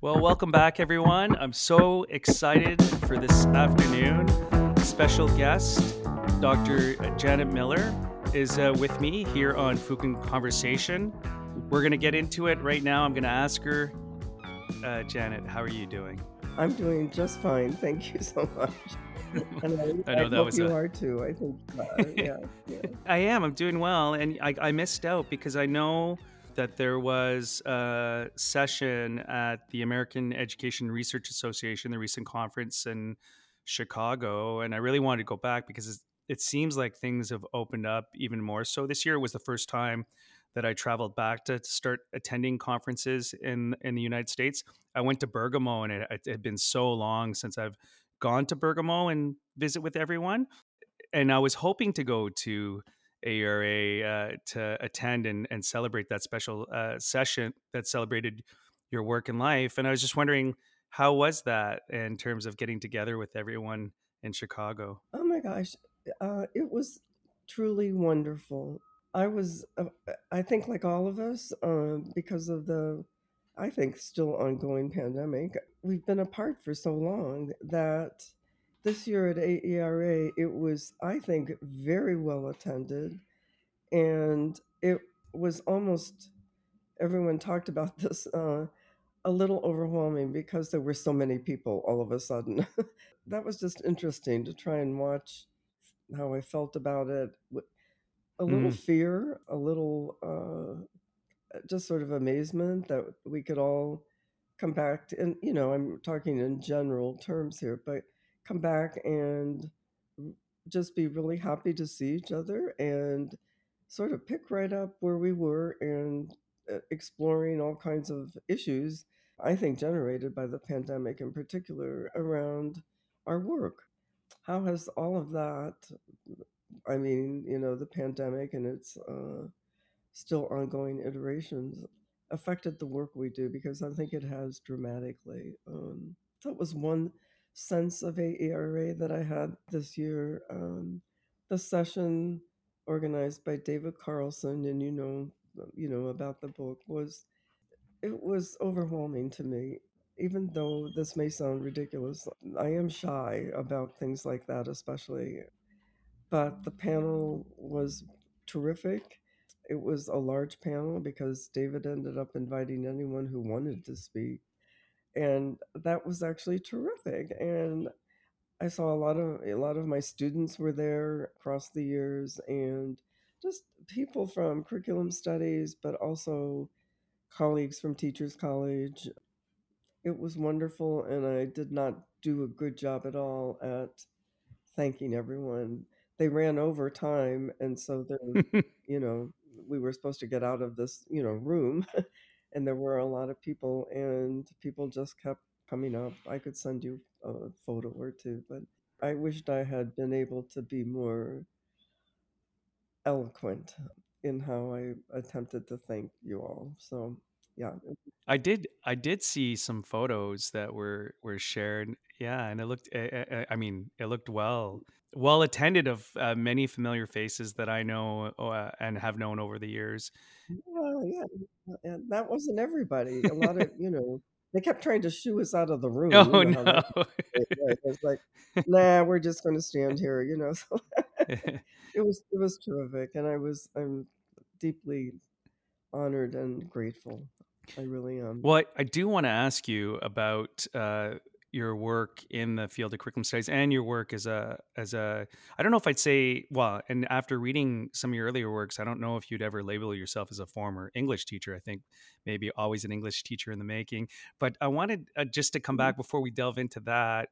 Well, welcome back, everyone. I'm so excited for this afternoon. Special guest, Dr. Janet Miller, is uh, with me here on Fukin Conversation. We're going to get into it right now. I'm going to ask her, uh, Janet, how are you doing? I'm doing just fine. Thank you so much. And I, I know I that hope was you a- are too. I think, uh, yeah, yeah. I am. I'm doing well, and I, I missed out because I know that there was a session at the American Education Research Association, the recent conference in Chicago, and I really wanted to go back because it seems like things have opened up even more. So this year was the first time that I traveled back to start attending conferences in in the United States. I went to Bergamo, and it, it had been so long since I've gone to Bergamo and visit with everyone and I was hoping to go to AERA uh, to attend and, and celebrate that special uh, session that celebrated your work and life. And I was just wondering, how was that in terms of getting together with everyone in Chicago? Oh my gosh, uh, it was truly wonderful. I was, uh, I think, like all of us, uh, because of the, I think, still ongoing pandemic, we've been apart for so long that this year at AERA, it was, I think, very well attended. And it was almost, everyone talked about this, uh, a little overwhelming because there were so many people all of a sudden. that was just interesting to try and watch how I felt about it. A little Mm, fear, a little uh, just sort of amazement that we could all come back to, and you know, I'm talking in general terms here, but come back and just be really happy to see each other and sort of pick right up where we were and uh, exploring all kinds of issues, I think generated by the pandemic in particular around our work. How has all of that, I mean, you know, the pandemic and its uh, still ongoing iterations affected the work we do because I think it has dramatically. Um, that was one sense of AERA that I had this year. Um, the session organized by David Carlson, and you know, you know about the book was it was overwhelming to me. Even though this may sound ridiculous, I am shy about things like that, especially but the panel was terrific. It was a large panel because David ended up inviting anyone who wanted to speak. And that was actually terrific. And I saw a lot of a lot of my students were there across the years and just people from curriculum studies, but also colleagues from Teachers College. It was wonderful and I did not do a good job at all at thanking everyone. They ran over time, and so then, you know, we were supposed to get out of this, you know, room, and there were a lot of people, and people just kept coming up. I could send you a photo or two, but I wished I had been able to be more eloquent in how I attempted to thank you all. So, yeah, I did. I did see some photos that were were shared. Yeah, and it looked. I, I I mean, it looked well well attended of uh, many familiar faces that I know uh, and have known over the years. Well, yeah, and that wasn't everybody. A lot of, you know, they kept trying to shoo us out of the room. You oh know no. right? It's like, nah, we're just going to stand here. You know, so it was it was terrific, and I was I'm deeply honored and grateful. I really am. Well, I, I do want to ask you about uh, your work in the field of curriculum studies and your work as a as a I don't know if I'd say well, and after reading some of your earlier works, I don't know if you'd ever label yourself as a former English teacher. I think maybe always an English teacher in the making. But I wanted uh, just to come Mhm. back before we delve into that.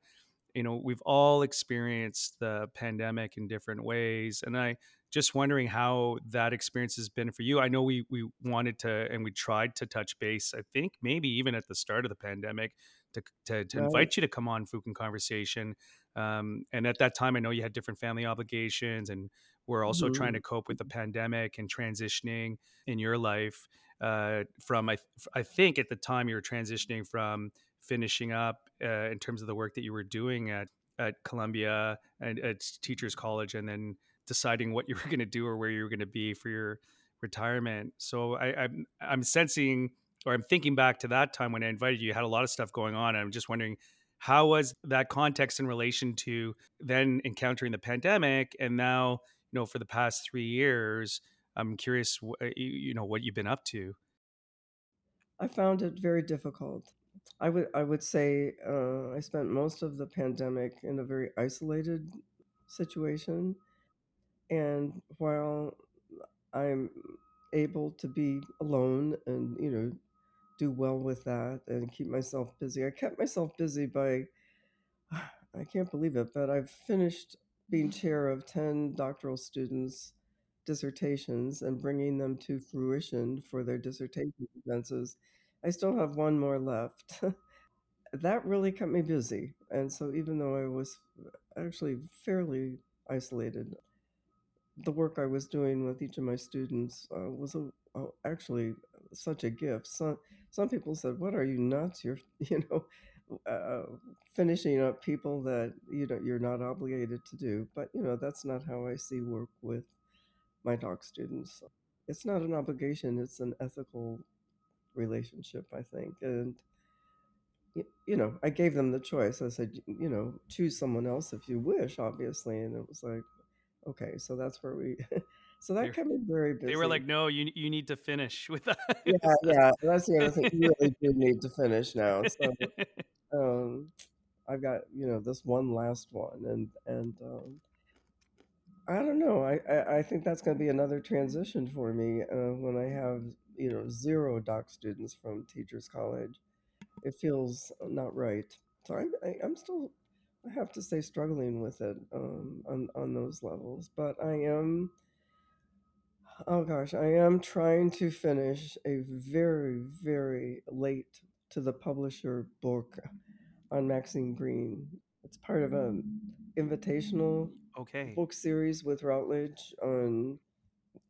You know, we've all experienced the pandemic in different ways, and I just wondering how that experience has been for you. I know we we wanted to and we tried to touch base. I think maybe even at the start of the pandemic to to, to Right. invite you to come on Fukin Conversation. Um, and at that time, I know you had different family obligations, and we're also trying hmm to cope with the pandemic and transitioning in your life uh, from I I think at the time you were transitioning from finishing up uh, in terms of the work that you were doing at at Columbia and at Teachers College, and then deciding what you were going to do or where you were going to be for your retirement. So I, I'm I'm sensing or I'm thinking back to that time when I invited you, you had a lot of stuff going on. And I'm just wondering how was that context in relation to then encountering the pandemic and now, you know, for the past three years, I'm curious, you know, what you've been up to. I found it very difficult. I would I would say uh, I spent most of the pandemic in a very isolated situation, and while I'm able to be alone and you know do well with that and keep myself busy, I kept myself busy by I can't believe it, but I've finished being mm. chair of ten doctoral students' dissertations and bringing them to fruition for their dissertation defenses. I still have one more left. that really kept me busy. And so, even though I was uh, actually fairly isolated, the work I was doing with each of my students uh, was a, a, actually such a gift. Some some people said, "What are you nuts? You're you know." Uh, finishing up people that you know you're not obligated to do but you know that's not how i see work with my doc students it's not an obligation it's an ethical relationship i think and you know, I gave them the choice. I said, you know, choose someone else if you wish, obviously. And it was like, okay, so that's where we, so that kept me very busy. they were like, no, you you need to finish with that. yeah, yeah, that's the other thing. You really do need to finish now. So, um, I've got you know this one last one, and and um, I don't know. I, I I think that's going to be another transition for me uh, when I have you know zero doc students from Teachers College it feels not right. So I'm I, I'm still I have to say struggling with it um, on on those levels, but I am. Oh gosh, I am trying to finish a very very late to the publisher book on Maxine Greene. It's part of an invitational okay. book series with Routledge on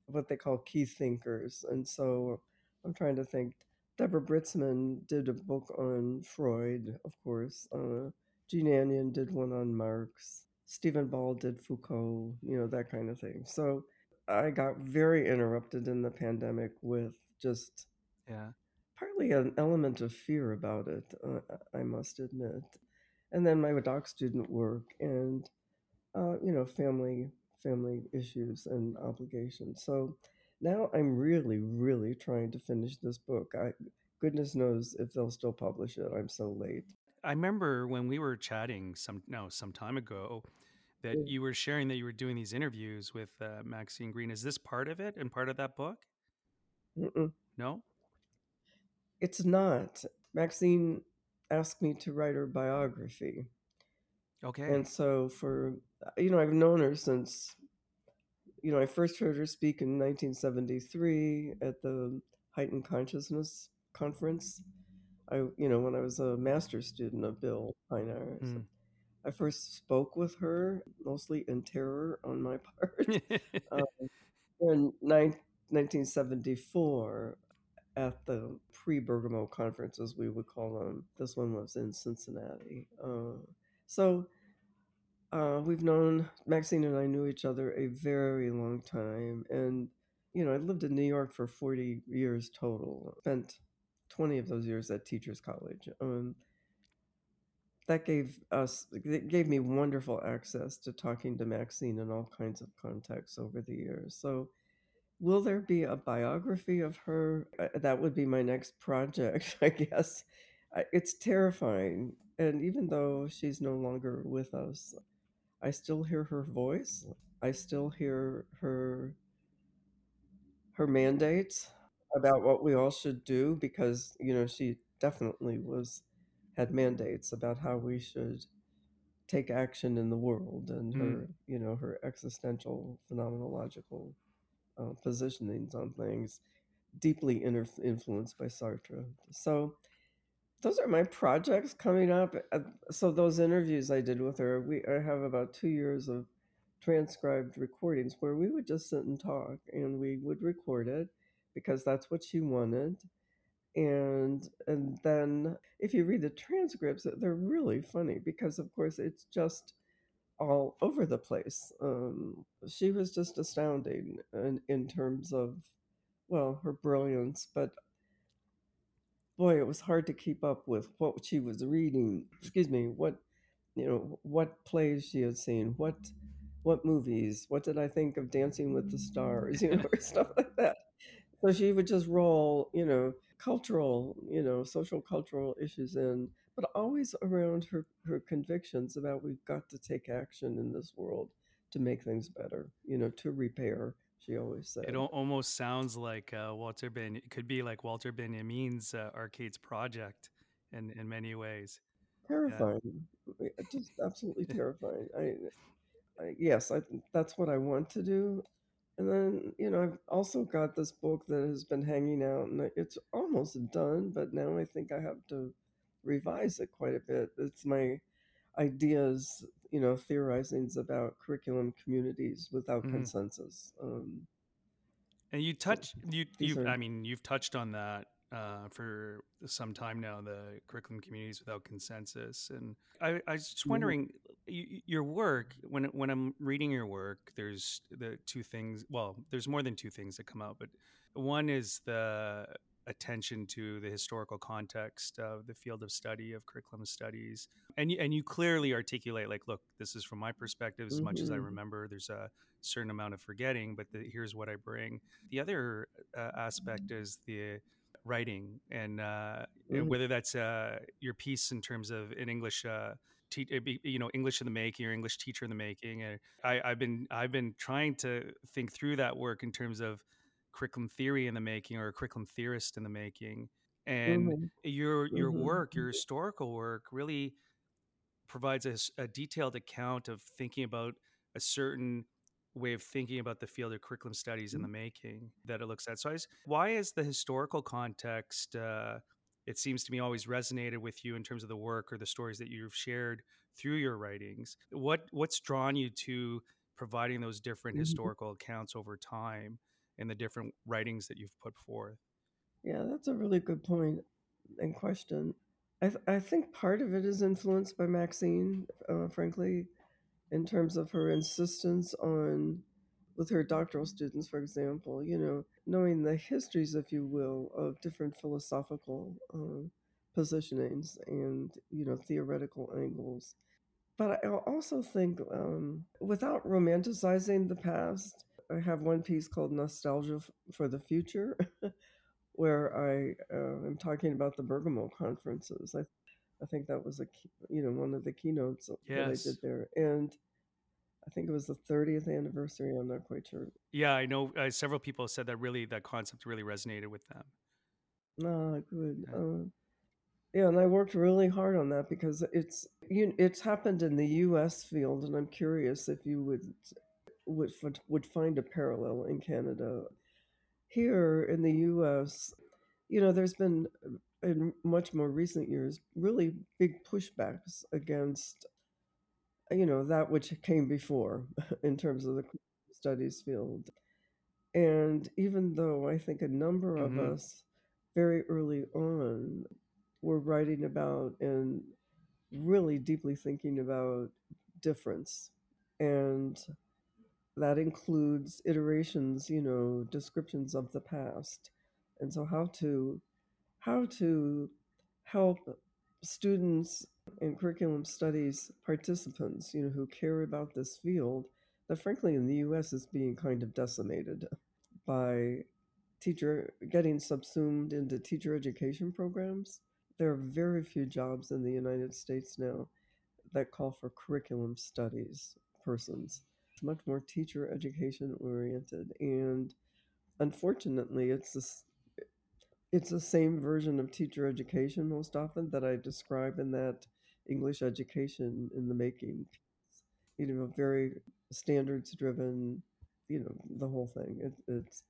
what they call key thinkers, and so I'm trying to think Deborah Britzman did a book on Freud, of course. Uh, Jean Anyon did one on Marx. Stephen Ball did Foucault, you know, that kind of thing. So I got very interrupted in the pandemic with just yeah partly an element of fear about it, uh, I must admit. And then my doc student work and, uh, you know, family family issues and obligations. So now I'm really, really trying to finish this book. I goodness knows if they'll still publish it. I'm so late. I remember when we were chatting some no some time ago that you were sharing that you were doing these interviews with uh, Maxine Greene. Is this part of it and part of that book? Mm-mm. No, It's not. Maxine asked me to write her biography. okay. And so for you know, I've known her since you know, I first heard her speak in 1973 at the Heightened Consciousness Conference. I, you know, when I was a master's student of Bill Pinar. So Mm. I first spoke with her, mostly in terror on my part, um, in nine, 1974 at the pre-Bergamo conference, as we would call them. This one was in Cincinnati. Uh, so uh, we've known Maxine and I knew each other a very long time, and you know I lived in New York for forty years total. Spent twenty of those years at Teachers College. Um, that gave us it gave me wonderful access to talking to Maxine in all kinds of contexts over the years. So, will there be a biography of her? Uh, That would be my next project, I guess. It's terrifying, and even though she's no longer with us, I still hear her voice. I still hear her her mandates about what we all should do because you know she definitely was had mandates about how we should take action in the world and Mm. her you know her existential phenomenological uh, positionings on things deeply inter- influenced by Sartre. So those are my projects coming up. Uh, So those interviews I did with her, we I have about two years of transcribed recordings where we would just sit and talk, and we would record it because that's what she wanted. And and then if you read the transcripts, they're really funny because of course it's just all over the place. Um, she was just astounding in, in terms of well her brilliance, but boy, it was hard to keep up with what she was reading. Excuse me, what you know, what plays she had seen, what what movies, what did I think of Dancing with the Stars, you know, or stuff like that. So she would just roll, you know, cultural, you know, social cultural issues in, but always around her her convictions about we've got to take action in this world to make things better, you know, to repair, she always said. It almost sounds like uh, Walter Ben. It could be like Walter Benjamin's uh, Arcade's project in in many ways. Terrifying. eh, Just absolutely terrifying. I, I yes, I that's what I want to do. And then, you know, I've also got this book that has been hanging out and it's almost done, but now I think I have to revise it quite a bit. It's my ideas, you know, theorizings about curriculum communities without Mhm. consensus. Um, And you touch you you are, I mean you've touched on that uh, for some time now the curriculum communities without consensus and I, I was just Mhm, wondering your work when when I'm reading your work there's the two things well there's more than two things that come out but one is the attention to the historical context of the field of study of curriculum studies and you, and you clearly articulate like look this is from my perspective as much as I mhm, remember there's a certain amount of forgetting but the, here's what I bring. The other uh, aspect is the writing and uh, mhm, whether that's uh, your piece in terms of an English. Te- uh, you know English in the making or English teacher in the making. Uh, I, I've been I've been trying to think through that work in terms of curriculum theory in the making or a curriculum theorist in the making. And mhm, your your mhm, work, your historical work, really provides us a detailed account of thinking about a certain way of thinking about the field of curriculum studies in the making that it looks at. So, I was, why is the historical context? Uh, it seems to me always resonated with you in terms of the work or the stories that you've shared through your writings. What what's drawn you to providing those different mhm. historical accounts over time and the different writings that you've put forth? Yeah, that's a really good point and question. I, th- I think part of it is influenced by Maxine, uh, frankly, in terms of her insistence on, with her doctoral students, for example, you know, knowing the histories, if you will, of different philosophical uh, positionings and, you know, theoretical angles. But I also think, um, without romanticizing the past, I have one piece called Nostalgia for the Future, where I uh, am talking about the Bergamo conferences. I, I think that was a key, you know one of the keynotes that I did there, and I think it was the 30th anniversary. I'm not quite sure. Yeah, I know uh, several people said that really that concept really resonated with them. Ah, good. Yeah. Uh, yeah, and I worked really hard on that because it's you, it's happened in the U.S. field, and I'm curious if you would would would find a parallel in Canada. Here in the U.S., you know, there's been uh, in much more recent years really big pushbacks against you know, that which came before in terms of the studies field. And even though I think a number of hmm us very early on were writing about and really deeply thinking about difference, and that includes iterations, you know, descriptions of the past. And so how to how to help students and curriculum studies participants, you know, who care about this field that frankly in the US is being kind of decimated by teacher getting subsumed into teacher education programs. There are very few jobs in the United States now that call for curriculum studies persons. It's much more teacher education oriented and unfortunately it's this it's the same version of teacher education most often that I describe in that English education in the making. You know, very standards driven, you know, the whole thing. It, it's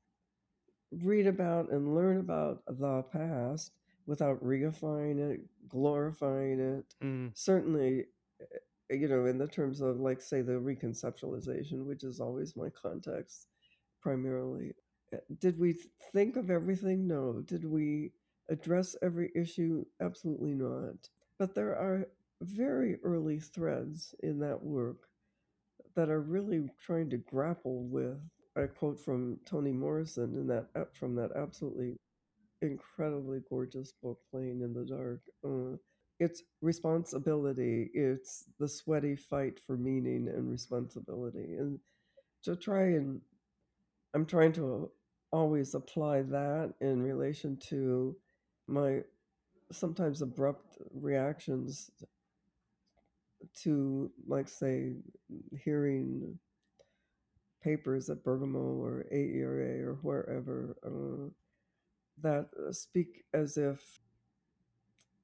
read about and learn about the past without reifying it, glorifying it. Mm. Certainly, eh, you know, in the terms of, like, say, the reconceptualization, which is always my context primarily. Uh, Did we think of everything? No. Did we address every issue? Absolutely not. But there are very early threads in that work that are really trying to grapple with. I quote from Toni Morrison in that from that absolutely incredibly gorgeous book, Playing in the Dark. Uh, it's responsibility. It's the sweaty fight for meaning and responsibility. And to try and, I'm trying to always apply that in relation to my sometimes abrupt reactions to, like, say, hearing papers at Bergamo or AERA or wherever uh, that uh, speak as if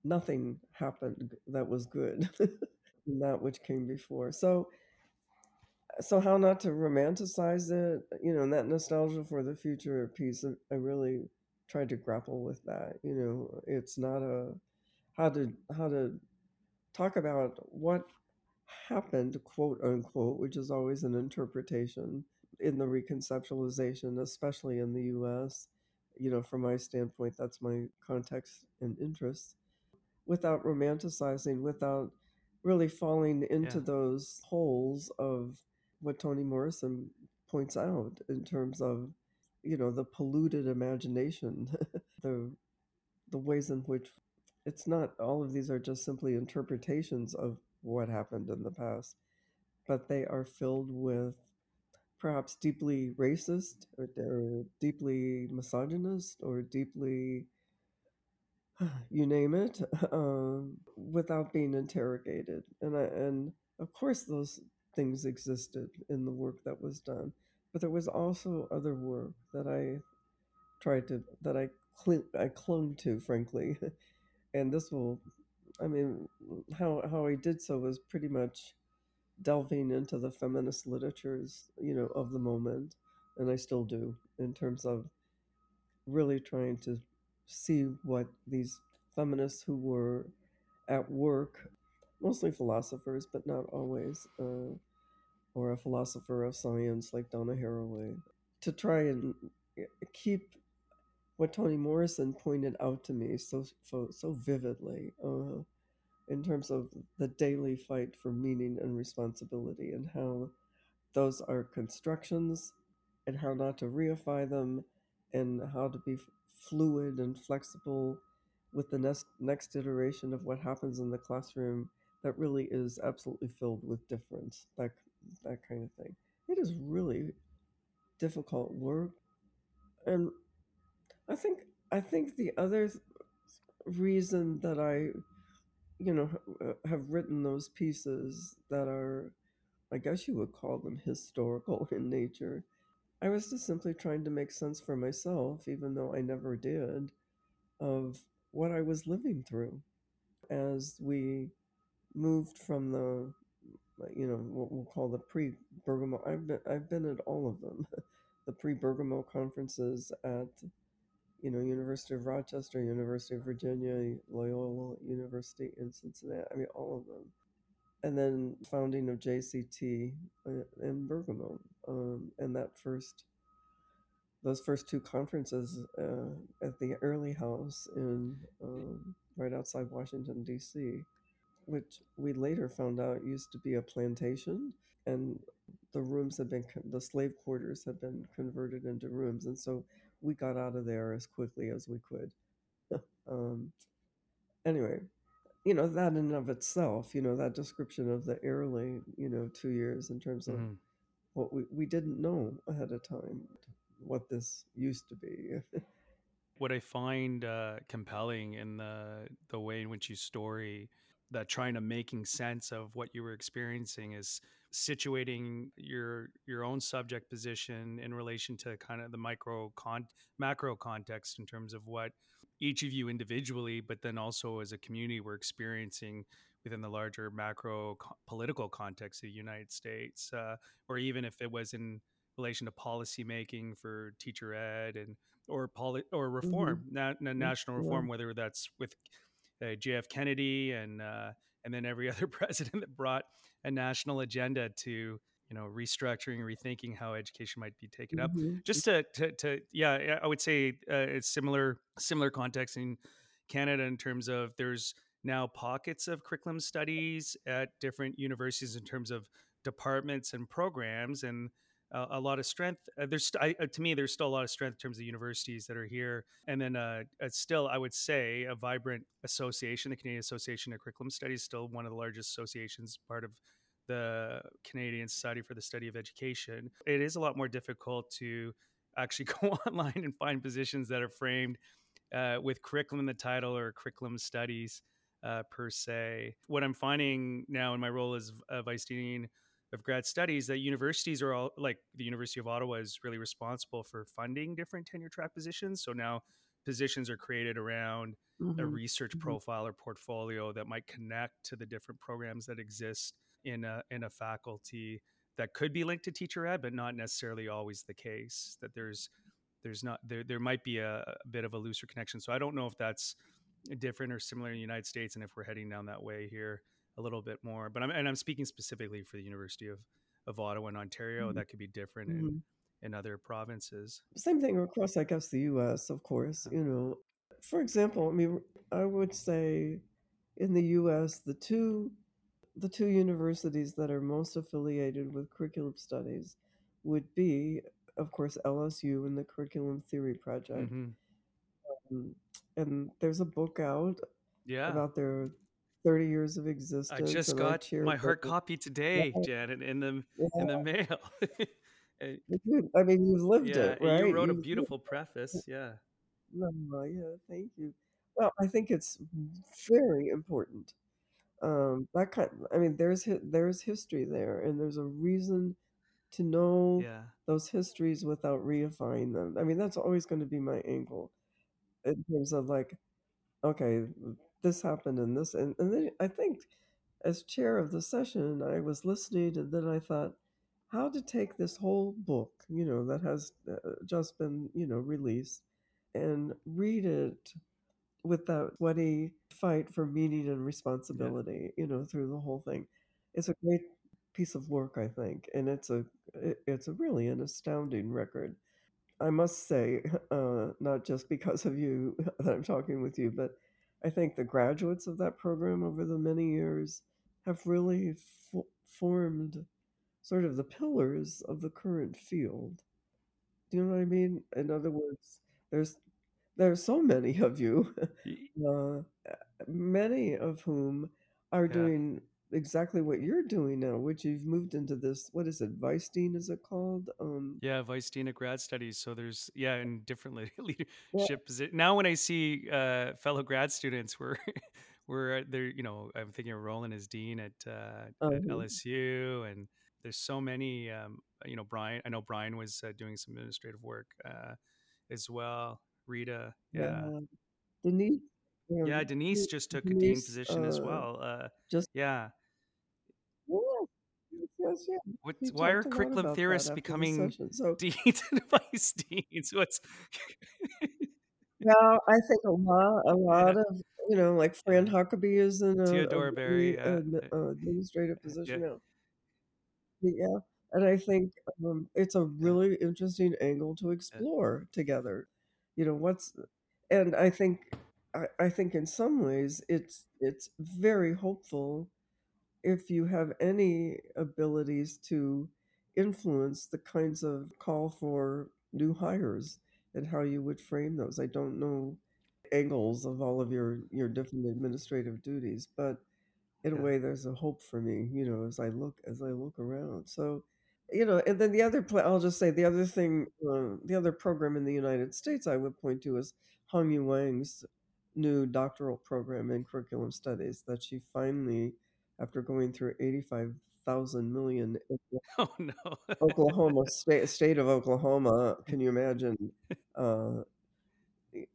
nothing happened that was good that which came before. So, so how not to romanticize it, you know, and that nostalgia for the future piece. I really tried to grapple with that. You know, it's not a how to how to talk about what happened, quote unquote, which is always an interpretation in the reconceptualization, especially in the US. You know, from my standpoint, that's my context and interest, without romanticizing, without really falling into Yeah. those holes of what Toni Morrison points out in terms of, you know, the polluted imagination, the the ways in which it's not all of these are just simply interpretations of what happened in the past, but they are filled with perhaps deeply racist or, or deeply misogynist or deeply you name it um, without being interrogated. And I, and of course those things existed in the work that was done but there was also other work that i tried to that i cl- i clung to frankly and this will i mean how how i did so was pretty much delving into the feminist literatures, you know, of the moment, and I still do in terms of really trying to see what these feminists who were at work, mostly philosophers, but not always, uh, or a philosopher of science like Donna Haraway, to try and eh, keep what Toni Morrison pointed out to me so so, so vividly. Uh, in terms of the daily fight for meaning and responsibility and how those are constructions and how not to reify them and how to be fluid and flexible with the next next iteration of what happens in the classroom that really is absolutely filled with difference that that kind of thing it is really difficult work and i think i think the other reason that i you know uh, have written those pieces that are I guess you would call them historical in nature. I was just simply trying to make sense for myself, even though I never did, of what I was living through as we moved from the, you know, what we'll call the pre Bergamo. I've been, I've been at all of them, the pre Bergamo conferences at, you know, University of Rochester, University of Virginia, Loyola University in Cincinnati. I mean, all of them and then founding of JCT uh, in Bergamo, um, and that first, those first two conferences uh, at the Airlie House in um, right outside Washington D.C., which we later found out used to be a plantation, and the rooms had been the slave quarters had been converted into rooms, and so we got out of there as quickly as we could. um, anyway, you know that in and of itself you know that description of the early you know two years in terms of Mm-hmm. what we, we didn't know ahead of time what this used to be what I find uh, compelling in the the way in which you story that trying to making sense of what you were experiencing is situating your your own subject position in relation to kind of the micro con macro context in terms of what each of you individually but then also as a community we're experiencing within the larger macro co- political context of the United States uh, or even if it was in relation to policy making for teacher ed and or poli- or hmm reform, na- na- national yeah. reform, whether that's with uh, JF Kennedy and uh, and then every other president that brought a national agenda to you know restructuring, rethinking how education might be taken up. hmm Just to to, to yeah, I would say uh, it's similar similar context in Canada in terms of there's now pockets of curriculum studies at different universities in terms of departments and programs and a, a lot of strength. Uh, there's I, uh, to me, there's still a lot of strength in terms of universities that are here, and then uh, it's still, I would say, a vibrant association. The Canadian Association of Curriculum Studies, still one of the largest associations, part of the Canadian Society for the Study of Education. It is a lot more difficult to actually go online and find positions that are framed uh, with curriculum in the title or curriculum studies uh, per se. What I'm finding now in my role as a vice dean of grad studies that universities are all like the University of Ottawa is really responsible for funding different tenure track positions. So now positions are created around mm-hmm. a research mm-hmm. profile or portfolio that might connect to the different programs that exist in a in a faculty that could be linked to teacher ed, but not necessarily always the case. That there's there's not there there might be a, a bit of a looser connection. So I don't know if that's different or similar in the United States, and if we're heading down that way here a little bit more. But I'm and I'm speaking specifically for the University of of Ottawa and Ontario. Mm-hmm. That could be different mm-hmm. in in other provinces. Same thing across, I guess, the U.S. Of course, you know. For example, I mean, I would say in the U.S. the two the two universities that are most affiliated with curriculum studies would be, of course, LSU and the Curriculum Theory Project. Mm-hmm. Um, and there's a book out yeah. about their 30 years of existence. I just got my hard copy today, yeah. Janet, in the yeah. in the mail. I mean, you've lived yeah, it, right? You wrote a beautiful preface. Yeah. No, yeah, thank you. Well, I think it's very important um, that kind I mean, there's there's history there, and there's a reason to know Yeah. those histories without reifying them. I mean, that's always going to be my angle in terms of like, okay, this happened and this, and, and then I think as chair of the session, I was listening, and then I thought, how to take this whole book, you know, that has uh, just been, you know, released, and read it with that sweaty fight for meaning and responsibility, you know, through the whole thing. It's a great piece of work, I think, and it's a it, it's a really an astounding record. I must say, uh, not just because of you that I'm talking with you, but I think the graduates of that program over the many years have really f- formed sort of the pillars of the current field. Do you know what I mean? In other words, there's there's so many of you, uh, many of whom are Yeah. doing exactly what you're doing now, which you've moved into this. What is it, Vice Dean? Is it called? Um, Yeah, Vice Dean of Grad Studies. So there's yeah, in different le- yeah, leadership position. Now when I see uh, fellow grad students, we're we're they're you know I'm thinking of Roland as dean at uh, at um, LSU, and there's so many. Um, you know, Brian. I know Brian was uh, doing some administrative work uh, as well. Rita, yeah, yeah, Denise, yeah. Denise just took a dean Denise, position as uh, well. Uh, just yeah. yeah, yes, yeah. What? Why are a curriculum theorists becoming session. So deans and vice deans? What's? Well, I think a lot, a yeah, lot of, you know, like Fran yeah. Huckaby is in a, a Theodore very Berry. Uh, uh, uh, administrative position yeah, now. Yeah, and I think um, it's a really interesting angle to yeah. explore together. You know, what's, and I think, I, I think in some ways it's it's very hopeful if you have any abilities to influence the kinds of call for new hires and how you would frame those. I don't know angles of all of your your different administrative duties, but in a way there's a hope for me, you know, as I look as I look around. So, you know, and then the other pla I'll just say the other thing, uh, the other program in the United States I would point to is Hong-Yu Wang's new doctoral program in curriculum studies that she finally, after going through 85,000 million Oh no. Oklahoma state state of Oklahoma, can you imagine uh,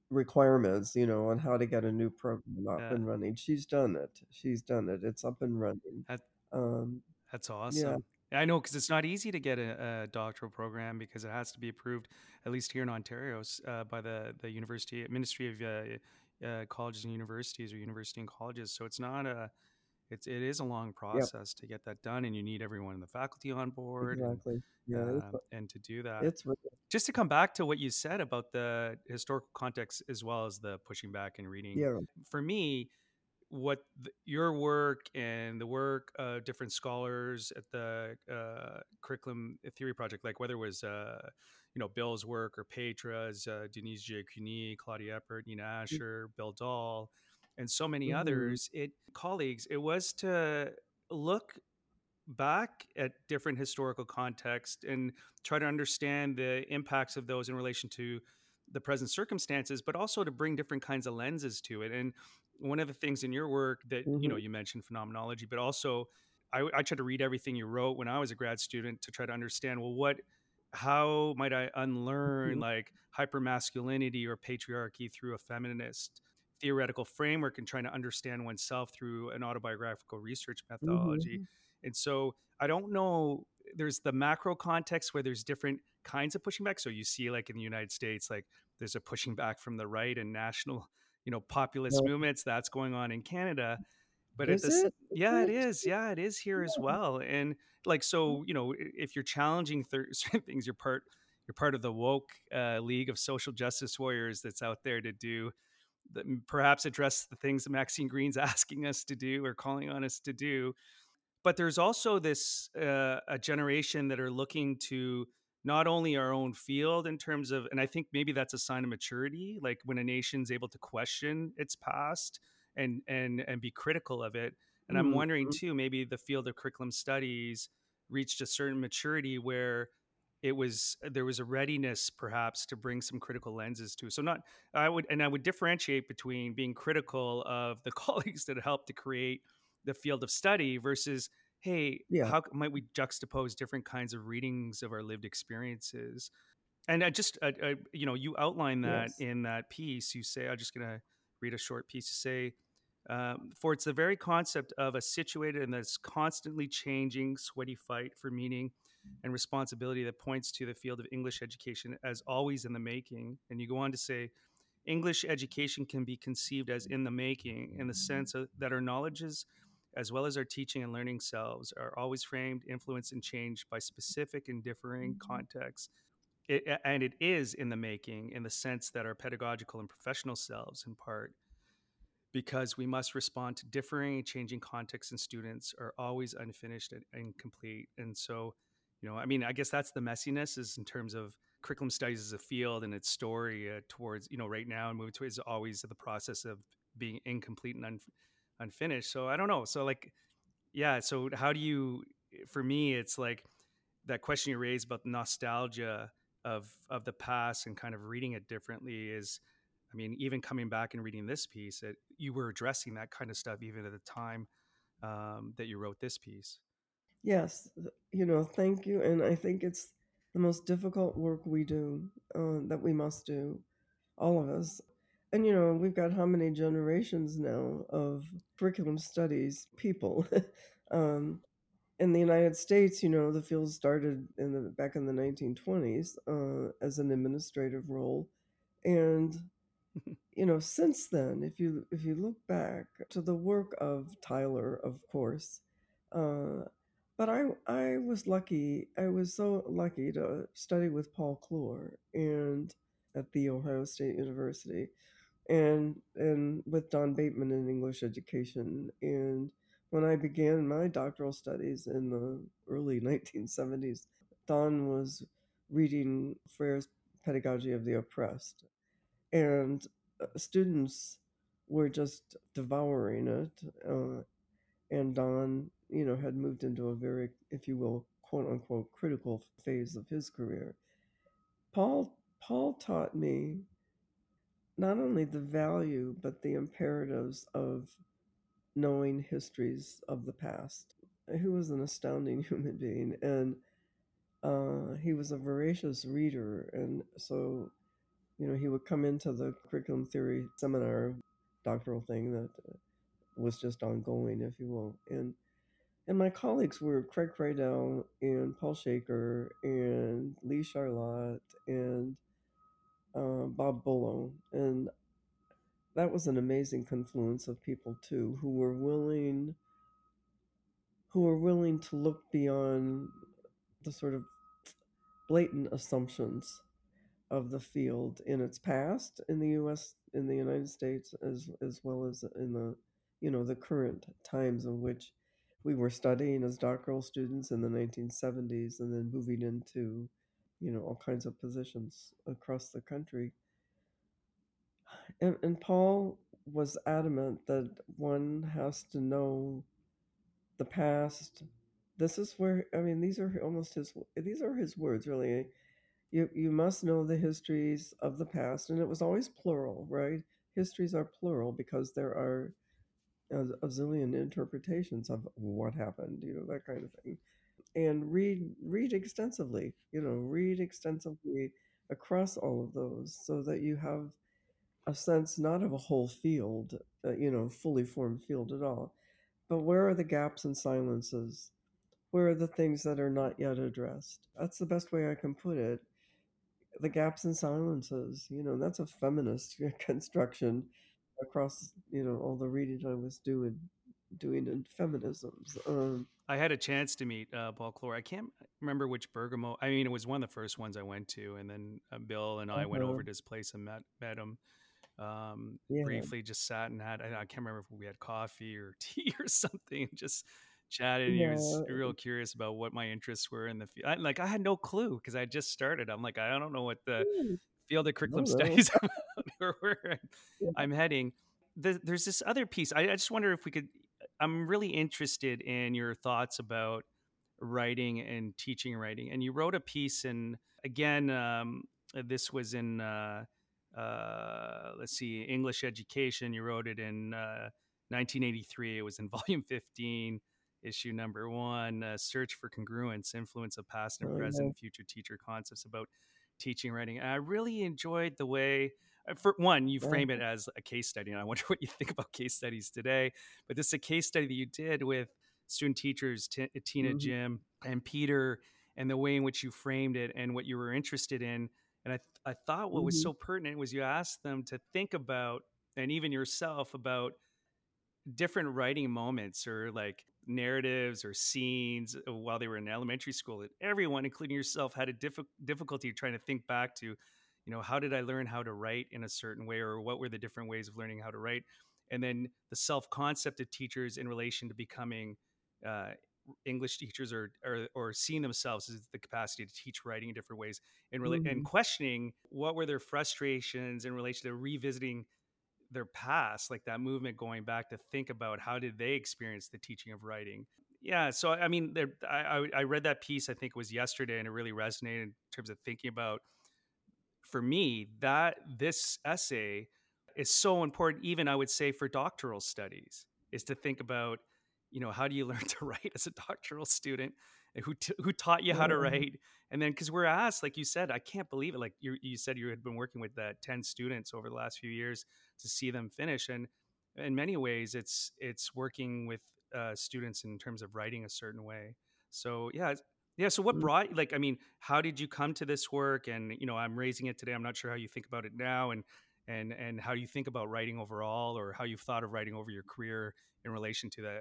requirements, you know, on how to get a new program up yeah, and running? She's done it. She's done it. It's up and running. that Um, that's yeah, awesome. I know because it's not easy to get a, a doctoral program because it has to be approved, at least here in Ontario, uh, by the the University Ministry of uh, uh, Colleges and Universities or University and Colleges. So it's not a it's it is a long yep, process to get that done, and you need everyone in the faculty on board and exactly. Yeah, it's um, and to do that. it's Just to come back to what you said about the historical context as well as the pushing back and reading. yeah, For me, what th- your work and the work of different scholars at the uh, curriculum theory project, like whether it was uh, you know Bill's work or Petra's, uh, Denise J. Cuny, Claudia Eppert, Nina Asher, Bill Doll, and so many Mm-hmm. others, it colleagues, it was to look back at different historical context and try to understand the impacts of those in relation to the present circumstances but also to bring different kinds of lenses to it and one of the things in your work that you know Mm-hmm. you mentioned phenomenology but also i, I tried to read everything you wrote when i was a grad student to try to understand well what how might i unlearn Mm-hmm. like hypermasculinity or patriarchy through a feminist theoretical framework and trying to understand oneself through an autobiographical research methodology Mm-hmm. and so I don't know. There's the macro context where there's different kinds of pushing back. So you see, like in the United States, like there's a pushing back from the right and national, you know, populist Uh, movements. That's going on in Canada. But at is this, it? Yeah, it is. Yeah, it is here as well. And like, so you know, if you're challenging certain things, you're part you're part of the woke uh, league of social justice warriors that's out there to do that, perhaps address the things that Maxine Greene's asking us to do or calling on us to do. But there's also this uh, a generation that are looking to not only our own field in terms of and i think maybe that's a sign of maturity like when a nation's able to question its past and and and be critical of it. And i'm wondering Mm-hmm. too maybe the field of curriculum studies reached a certain maturity where it was there was a readiness perhaps to bring some critical lenses to so not i would and i would differentiate between being critical of the colleagues that helped to create the field of study versus hey Yeah. how might we juxtapose different kinds of readings of our lived experiences and i just uh, uh, you know you outline that Yes. in that piece you say i'm just going to read a short piece to say um, for it's the very concept of a situated and this constantly changing sweaty fight for meaning and responsibility that points to the field of english education as always in the making. And you go on to say english education can be conceived as in the making in the sense of, that our knowledges as well as our teaching and learning selves are always framed influenced and changed by specific and differing contexts. It, and it is in the making in the sense that our pedagogical and professional selves in part because we must respond to differing and changing contexts and students are always unfinished and incomplete and so you know i mean i guess that's the messiness is in terms of curriculum studies as a field and its story uh, towards you know right now and moving towards always the process of being incomplete and un- unfinished. So i don't know. So like yeah so how do you for me it's like that question you raised about the nostalgia of of the past and kind of reading it differently is i mean even coming back and reading this piece it, you were addressing that kind of stuff even at the time um, that you wrote this piece Yes. You know, thank you. And I think it's the most difficult work we do, uh, that we must do, all of us. And, you know, we've got how many generations now of curriculum studies people. um, in the United States, you know, the field started in the back in the 1920s uh, as an administrative role, and you know, since then, if you if you look back to the work of Tyler, of course, uh, but I I was lucky. I was so lucky to study with Paul Klohr and at the Ohio State University, and and with Don Bateman in English education. And when I began my doctoral studies in the early 1970s, Don was reading Freire's Pedagogy of the Oppressed, and uh, students were just devouring it. Uh, and Don, you know, had moved into a very, if you will, quote unquote, critical phase of his career. Paul Paul taught me not only the value but the imperatives of knowing histories of the past. He was an astounding human being, and uh, he was a voracious reader, and so you know he would come into the curriculum theory seminar doctoral thing that was just ongoing, if you will, and and my colleagues were Craig Kridel and Paul Shaker and Lee Charlotte and uh, Bob Bullough, and that was an amazing confluence of people too who were willing who were willing to look beyond the sort of blatant assumptions of the field in its past in the US in the United States as as well as in the you know, the current times in which we were studying as doctoral students in the 1970s and then moving into, you know, all kinds of positions across the country. And, and Paul was adamant that one has to know the past. This is where I mean these are almost his these are his words really. You you must know the histories of the past, and it was always plural, right? Histories are plural because there are a, a zillion interpretations of what happened, you know, that kind of thing. And read read extensively, you know, read extensively across all of those so that you have a sense not of a whole field, uh, you know, fully formed field at all, but where are the gaps and silences? Where are the things that are not yet addressed? That's the best way I can put it. The gaps and silences, you know, that's a feminist construction across, you know, all the reading I was doing doing in feminisms. Um, I had a chance to meet uh, Paul Klohr. I can't remember which Bergamo. I mean, it was one of the first ones I went to, and then uh, Bill and I went uh-huh. over to his place and met met him. Um, Yeah, briefly, just sat and had. I, I can't remember if we had coffee or tea or something, just chatted. And he was real curious about what my interests were in the field. I, like I had no clue because I just started. I'm like, I don't know what the mm, field of curriculum don't studies or where Yeah. I'm heading. The, there's this other piece. I, I just wonder if we could. I'm really interested in your thoughts about writing and teaching writing. And you wrote a piece, and again, um, this was in uh, uh, let's see, English education. You wrote it in uh, 1983. It was in volume 15, issue number one. Uh, Search for congruence: influence of past and Oh, present, and future teacher concepts about teaching writing. And I really enjoyed the way. uh, For one, you frame it Uh, as a case study, and I wonder what you think about case studies today. But this is a case study that you did with student teachers T- Tina, mhm, Jim, and Peter, and the way in which you framed it and what you were interested in. And I, th- I thought what was mhm, so pertinent was you asked them to think about, and even yourself, about different writing moments or like narratives or scenes uh, while they were in elementary school that everyone including yourself had a diffi- difficulty trying to think back to you know how did i learn how to write in a certain way or what were the different ways of learning how to write? And then the self concept of teachers in relation to becoming uh, english teachers or, or or seeing themselves as the capacity to teach writing in different ways and really and mhm, questioning what were their frustrations in relation to revisiting their past, like that movement going back to think about how did they experience the teaching of writing. Yeah, so I mean, there, I, I read that piece. I think it was yesterday, and it really resonated in terms of thinking about for me that this essay is so important even i would say for doctoral studies is to think about you know how do you learn to write as a doctoral student who t- who taught you how to uh, write and then because we're asked like you said i can't believe it like you, you said you had been working with that 10 students over the last few years to see them finish and in many ways it's it's working with uh, students in terms of writing a certain way so yeah yeah. So what mm, brought like I mean, how did you come to this work? And you know, I'm raising it today. I'm not sure how you think about it now and and and how you think about writing overall or how you've thought of writing over your career in relation to the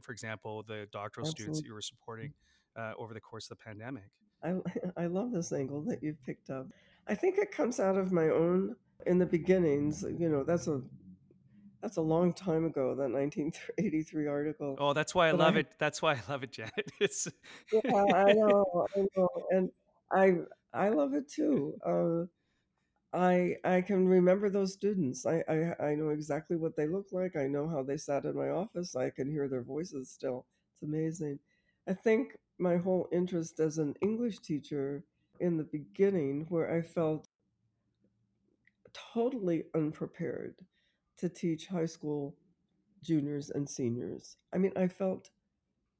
for example, the doctoral students that you were supporting uh, over the course of the pandemic. I I love this angle that you've picked up. I think it comes out of my own in the beginnings. You know, that's a that's a long time ago. That 1983 article, Oh, that's why I but I love it. That's why I love it, Janet. It's yeah, I know, I know, and I I love it too. Uh, I I can remember those students. I, I I know exactly what they look like. I know how they sat in my office. I can hear their voices still. It's amazing. I think my whole interest as an English teacher in the beginning, where I felt totally unprepared to teach high school juniors and seniors. I mean, I felt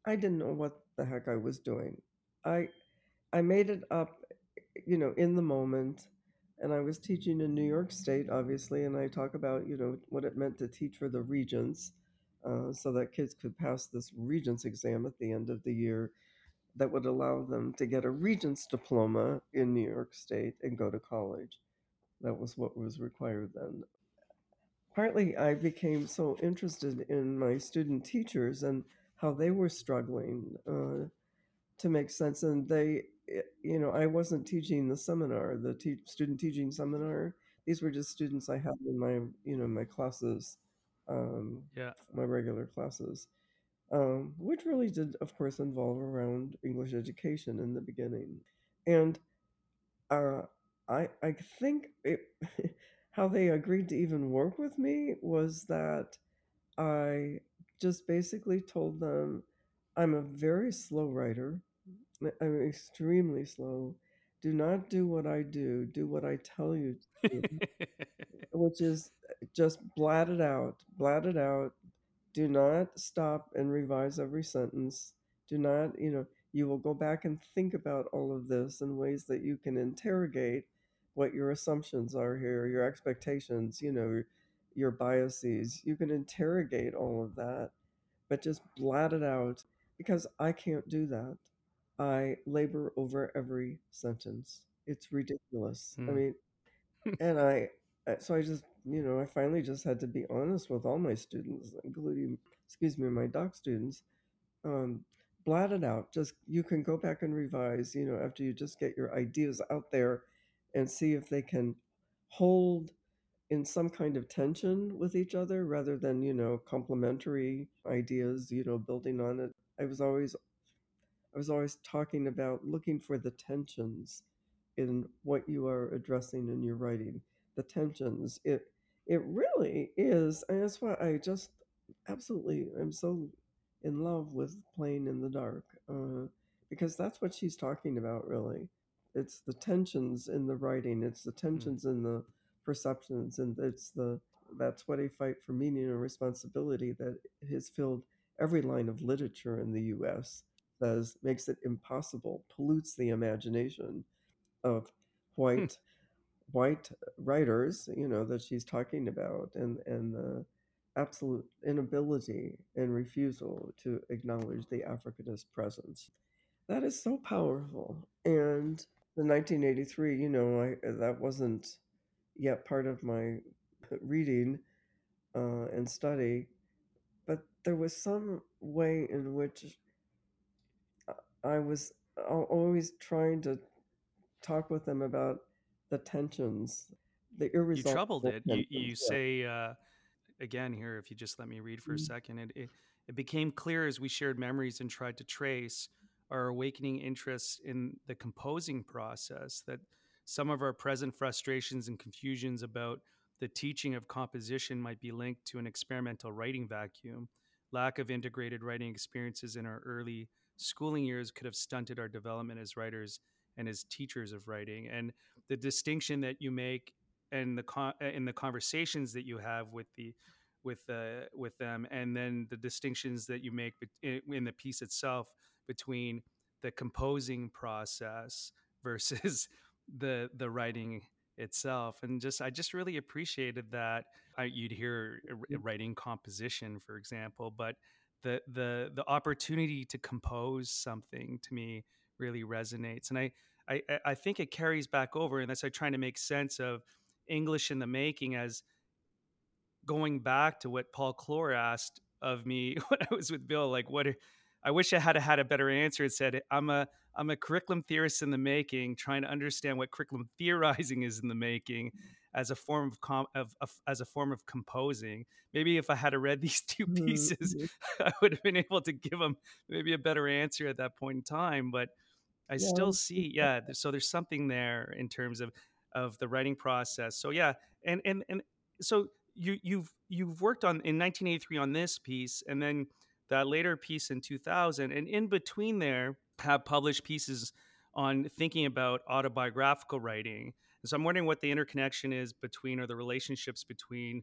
I didn't know what the heck I was doing. I I made it up, you know, in the moment. And I was teaching in New York State, obviously, and I talk about, you know, what it meant to teach for the regents, uh, so that kids could pass this regents exam at the end of the year that would allow them to get a regents diploma in New York State and go to college. That was what was required then. Partly, I became so interested in my student teachers and how they were struggling. Uh, to make sense. And they, you know, I wasn't teaching the seminar, the te- student teaching seminar. These were just students I had in my, you know, my classes um, Yeah. my regular classes, um, which really did, of course, involve around English education in the beginning. And uh, I I think it, how they agreed to even work with me was that I just basically told them I'm a very slow writer. I'm extremely slow. Do not do what I do. Do what I tell you to do, which is just blat it out. Blat it out. Do not stop and revise every sentence. Do not, you know, you will go back and think about all of this in ways that you can interrogate what your assumptions are here, your expectations, you know, your biases. You can interrogate all of that, but just blat it out because I can't do that. I labor over every sentence. It's ridiculous. I Hmm. mean, and I, uh, so I just, you know, I finally just had to be honest with all my students, including, excuse me, my doc students. Um, it out. Just, you can go back and revise, you know, after you just get your ideas out there and see if they can hold in some kind of tension with each other rather than, you know, complementary ideas, you know, building on it. I was always I was always talking about looking for the tensions in what you are addressing in your writing. The tensions. It it really is, and that's why I just absolutely I'm so in love with playing in the dark uh, because that's what she's talking about. Really, it's the tensions in the writing. It's the Hmm. tensions in the perceptions, and it's the that's what a fight for meaning and responsibility that has filled every line of literature in the U.S says makes it impossible, pollutes the imagination of white white writers, you know, that she's talking about, and and the absolute inability and refusal to acknowledge the Africanist presence. That is so powerful. And the 1983, you know, I that wasn't yet part of my reading uh, and study, but there was some way in which I was always trying to talk with them about the tensions, the You irresolvable troubled it. You you. Yeah. say uh, again here, if you just let me read for a Mm. second, it, it it became clear as we shared memories and tried to trace our awakening interests in the composing process that some of our present frustrations and confusions about the teaching of composition might be linked to an experimental writing vacuum. Lack of integrated writing experiences in our early schooling years could have stunted our development as writers and as teachers of writing. And the distinction that you make and the con- in the conversations that you have with the with uh, with them, and then the distinctions that you make in the piece itself between the composing process versus the the writing itself and just i just really appreciated that I, you'd hear Mm. writing composition for example but the the the opportunity to compose something to me really resonates and i i i think it carries back over and that's like trying to make sense of english in the making as going back to what Paul Klohr asked of me when I was with Bill, like what I wish I had had a better answer. It said, "I'm a I'm a curriculum theorist in the making, trying to understand what curriculum theorizing is in the making as a form of, com- of, of as a form of composing. Maybe if I had read these two pieces, Mhm. I would have been able to give him maybe a better answer at that point in time. But I Yeah. still see, yeah. So there's something there in terms of of the writing process. So yeah, and and and so you you've you've worked on in 1983 on this piece, and then that later piece in 2000, and in between there have published pieces on thinking about autobiographical writing. And so I'm wondering what the interconnection is between or the relationships between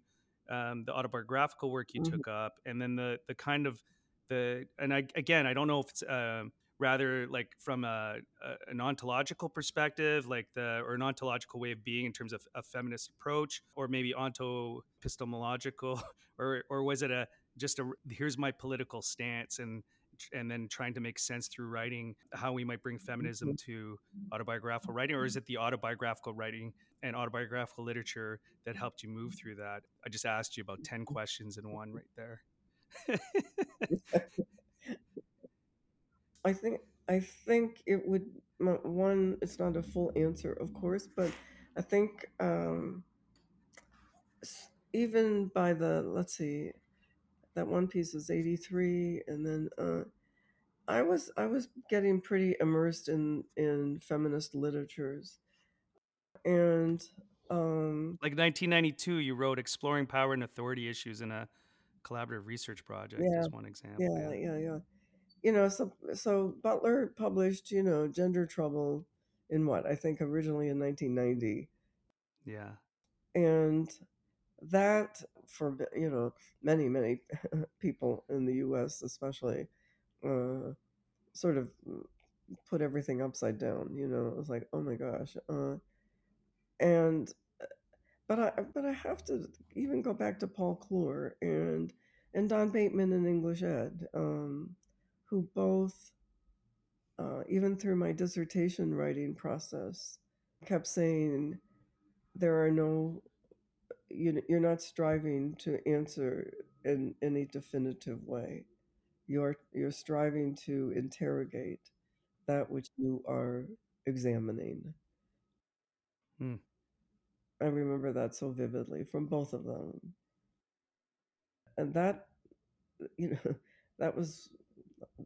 um, the autobiographical work you Mhm. took up and then the the kind of the and I again I don't know if it's um rather like from a, a, an ontological perspective like the or an ontological way of being in terms of a feminist approach or maybe onto epistemological or or was it a just a here's my political stance and and then trying to make sense through writing how we might bring feminism mm-hmm. to autobiographical writing or is it the autobiographical writing and autobiographical literature that helped you move through that? I just asked you about 10 questions in one right there I think I think it would one. It's not a full answer, of course, but I think um, even by the let's see, that one piece was 83 and then uh I was I was getting pretty immersed in in feminist literatures. And um Like 1992, you wrote Exploring Power and Authority Issues in a collaborative research project yeah, is one example, yeah, yeah. yeah, yeah. You know, so so Butler published, you know, Gender Trouble in what? I think originally in 1990. Yeah. And that for you know many many people in the U.S. especially uh, sort of put everything upside down. You know, it was like, oh my gosh. Uh, and but I but I have to even go back to Paul Klohr and and Don Bateman in English Ed, um, who both uh, even through my dissertation writing process kept saying there are no you, you're not striving to answer in any definitive way. You're you're striving to interrogate that which you are examining. Hmm. I remember that so vividly from both of them. And that you know that was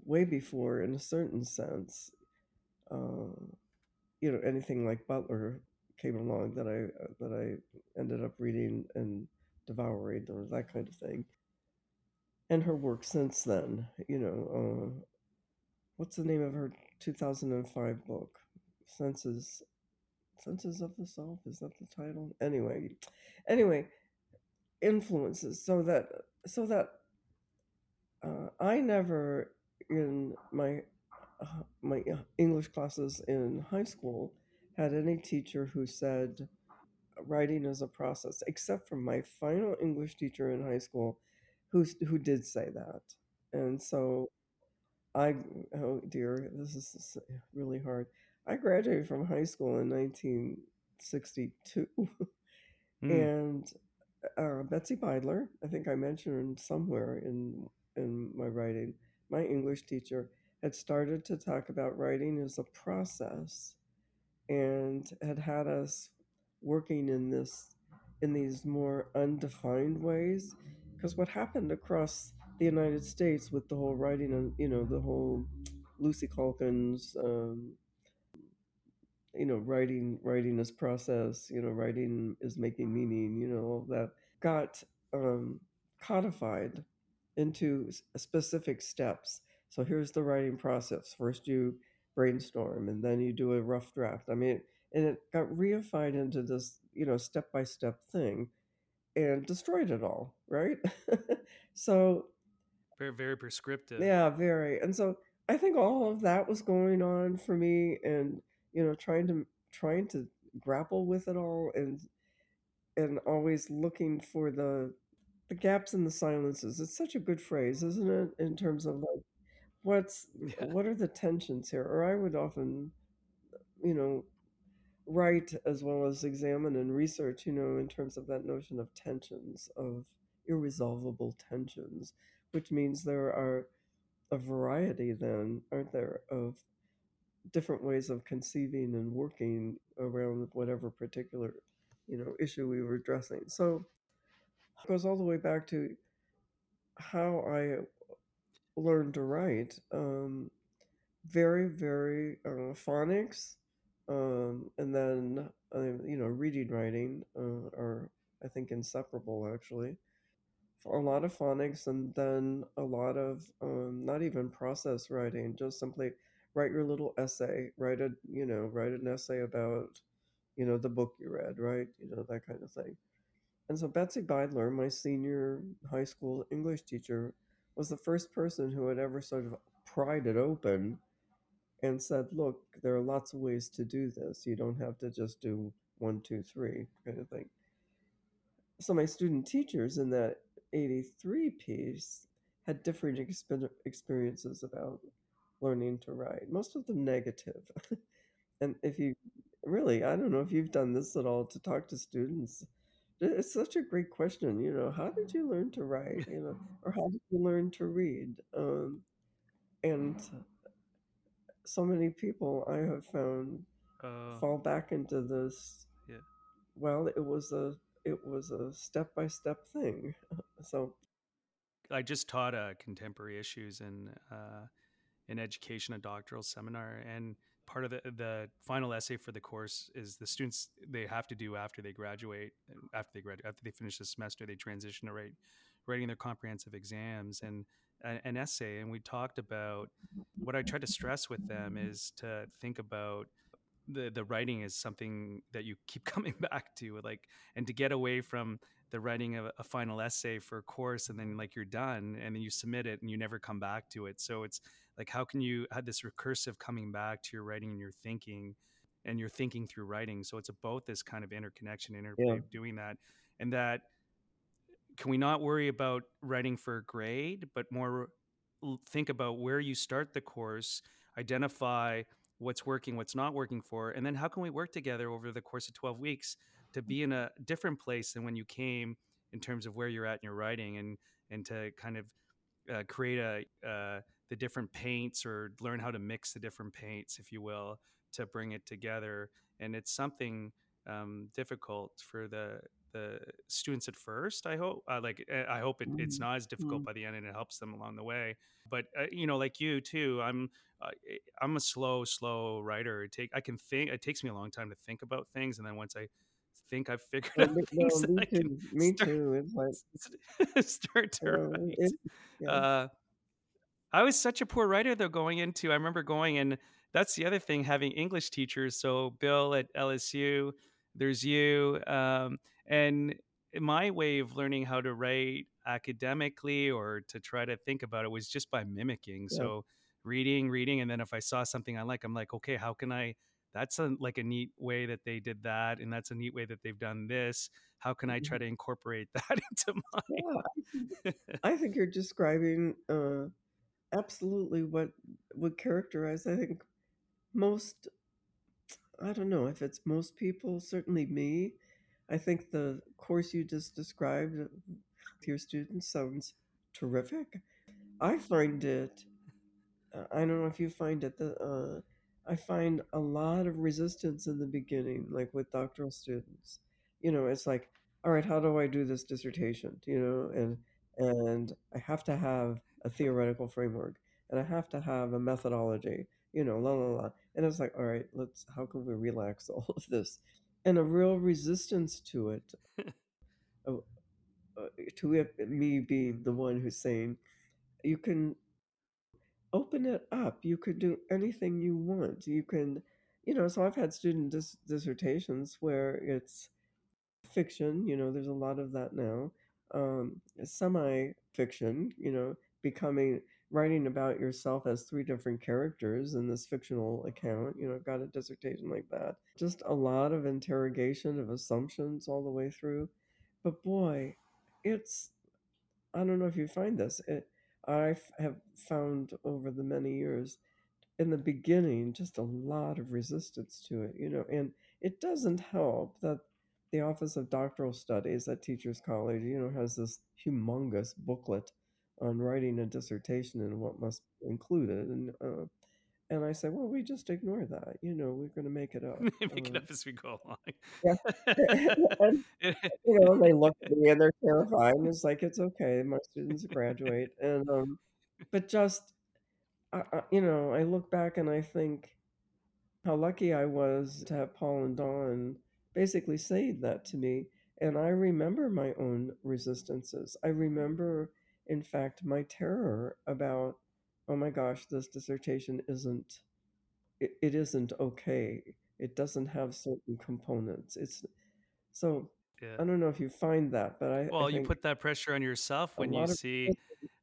way before in a certain sense uh, you know anything like Butler came along that I that I ended up reading and devouring or that kind of thing. and her work since then. You know, uh, what's the name of her 2005 book? Senses, Senses of the Self. Is that the title? Anyway, anyway, influences. So that so that uh, I never in my uh, my English classes in high school had any teacher who said writing is a process, except for my final English teacher in high school, who who did say that. And so I oh dear, this is really hard. I graduated from high school in 1962, Hmm. and uh, Betsy Beidler, I think I mentioned somewhere in in my writing, my English teacher had started to talk about writing as a process, and had had us working in this in these more undefined ways. Because what happened across the United States with the whole writing and you know the whole Lucy Calkins, um, you know, writing writing is process, you know, writing is making meaning, you know, all that got um, codified into uh, specific steps. So here's the writing process. First, you brainstorm, and then you do a rough draft. I mean, and it got reified into this, you know, step by step thing, and destroyed it all, right? so Very, very prescriptive. yeah, very. And so I think all of that was going on for me, and you know, trying to trying to grapple with it all, and and always looking for the the gaps in the silences. It's such a good phrase, isn't it? In terms of like what's Yeah. what are the tensions here? Or I would often, you know, write as well as examine and research, you know, in terms of that notion of tensions, of irresolvable tensions, which means there are a variety then, aren't there, of different ways of conceiving and working around whatever particular, you know, issue we were addressing. So goes all the way back to how I learned to write. Um, very, very uh, phonics, um, and then uh, you know, reading, writing uh, are I think inseparable actually. A lot of phonics, and then a lot of um, not even process writing, just simply write your little essay, write a you know, write an essay about you know the book you read, right? You know that kind of thing. And so Betsy Beidler, my senior high school English teacher, was the first person who had ever sort of pried it open and said, look, there are lots of ways to do this. You don't have to just do one, two, three kind of thing. So my student teachers in that 83 piece had different exper- experiences about learning to write, most of them negative. and if you really, I don't know if you've done this at all to talk to students. It's such a great question, you know, how did you learn to write, you know, or how did you learn to read? Um, and so many people I have found Uh, fall back into this. yeah. Well, it was a it was a step by step thing. so I just taught uh, contemporary issues in uh, in education, a doctoral seminar, and part of the the final essay for the course is the students they have to do after they graduate, after they graduate, after they finish the semester, they transition to write writing their comprehensive exams and an essay. And we talked about what I tried to stress with them is to think about the the writing is something that you keep coming back to like and to get away from the writing of a final essay for a course and then like you're done and then you submit it and you never come back to it so it's like how can you have this recursive coming back to your writing and your thinking and you're thinking through writing so it's a, both this kind of interconnection interplay yeah. of doing that and that can we not worry about writing for a grade but more think about where you start the course identify what's working, what's not working for, and then how can we work together over the course of 12 weeks to be in a different place than when you came in terms of where you're at in your writing and and to kind of uh, create a uh, the different paints or learn how to mix the different paints, if you will, to bring it together. And it's something um, difficult for the the students at first. I hope, uh, like, eh, I hope it, it's mm-hmm. not as difficult mm-hmm. by the end, and it helps them along the way. But uh, you know, like you too, I'm uh, eh, I'm a slow, slow writer. It take I can think. It takes me a long time to think about things, and then once I think I've figured out things, no, me too. Me start, too. It's like start to write. It, yeah. I was such a poor writer though going into. I remember going and that's the other thing having English teachers. So Bill at LSU, there's you, um, and my way of learning how to write academically or to try to think about it was just by mimicking. Yeah. So reading, reading, and then if I saw something I like, I'm like, okay, how can I? That's a, like a neat way that they did that, and that's a neat way that they've done this. How can I try mm-hmm. to incorporate that into mine? Yeah, I think you're describing uh, absolutely what would characterize. I think most. I don't know if it's most people. Certainly me. I think the course you just described with your students sounds terrific. I find it uh, I don't know if you find it the uh, I find a lot of resistance in the beginning, like with doctoral students. You know, it's like, all right, how do I do this dissertation? You know, and and I have to have a theoretical framework, and I have to have a methodology. You know, la la la. And it's like, all right, let's. How can we relax all of this? And a real resistance to it. uh, uh, to it, me being the one who's saying, you can open it up. You could do anything you want. You can, you know, so I've had student dis- dissertations where it's fiction, you know, there's a lot of that now. Um, semi fiction, you know, becoming writing about yourself as three different characters in this fictional account. You know, got a dissertation like that. Just a lot of interrogation of assumptions all the way through. But boy, it's, I don't know if you find this. It, I have found over the many years, in the beginning, just a lot of resistance to it, you know, and it doesn't help that the Office of Doctoral Studies at Teachers College, you know, has this humongous booklet on writing a dissertation and what must be included, and uh, and I say, well, we just ignore that. You know, we're going to make it up. make it up as we go along. Yeah. and, you know, they look at me and they're terrified. And it's like, it's okay. My students graduate. And, um, but just, you know, I look back and I think how lucky I was to have Paul and Don basically say that to me. And I remember my own resistances. I remember, in fact, my terror about oh my gosh, this dissertation isn't it, it isn't okay. It doesn't have certain components. It's so yeah. I don't know if you find that, but I well, I you put that pressure on yourself when you see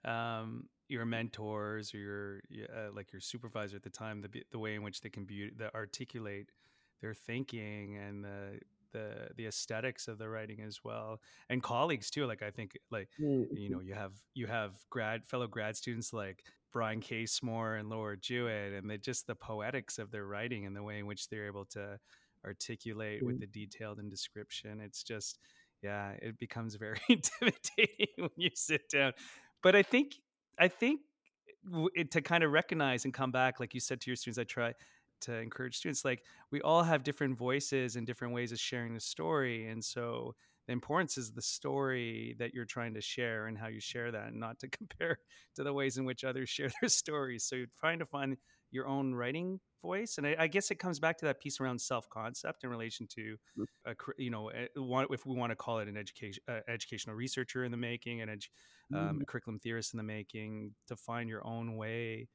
um, your mentors or your uh, like your supervisor at the time, the the way in which they can be that articulate their thinking and the the the aesthetics of the writing as well and colleagues too like i think like mm-hmm. you know you have you have grad fellow grad students like Brian Casemore and Laura Jewett, and just the poetics of their writing and the way in which they're able to articulate mm-hmm. with the detailed and description. It's just, yeah, it becomes very intimidating when you sit down. But I think, I think it, to kind of recognize and come back, like you said to your students, I try to encourage students, like we all have different voices and different ways of sharing the story, and so the importance is the story that you're trying to share and how you share that, and not to compare to the ways in which others share their stories. So you're trying to find your own writing voice, and I, I guess it comes back to that piece around self concept in relation to, Mm. you know, a, if we want to call it an education uh, educational researcher in the making, and edu- um, Mhm. a curriculum theorist in the making, to find your own way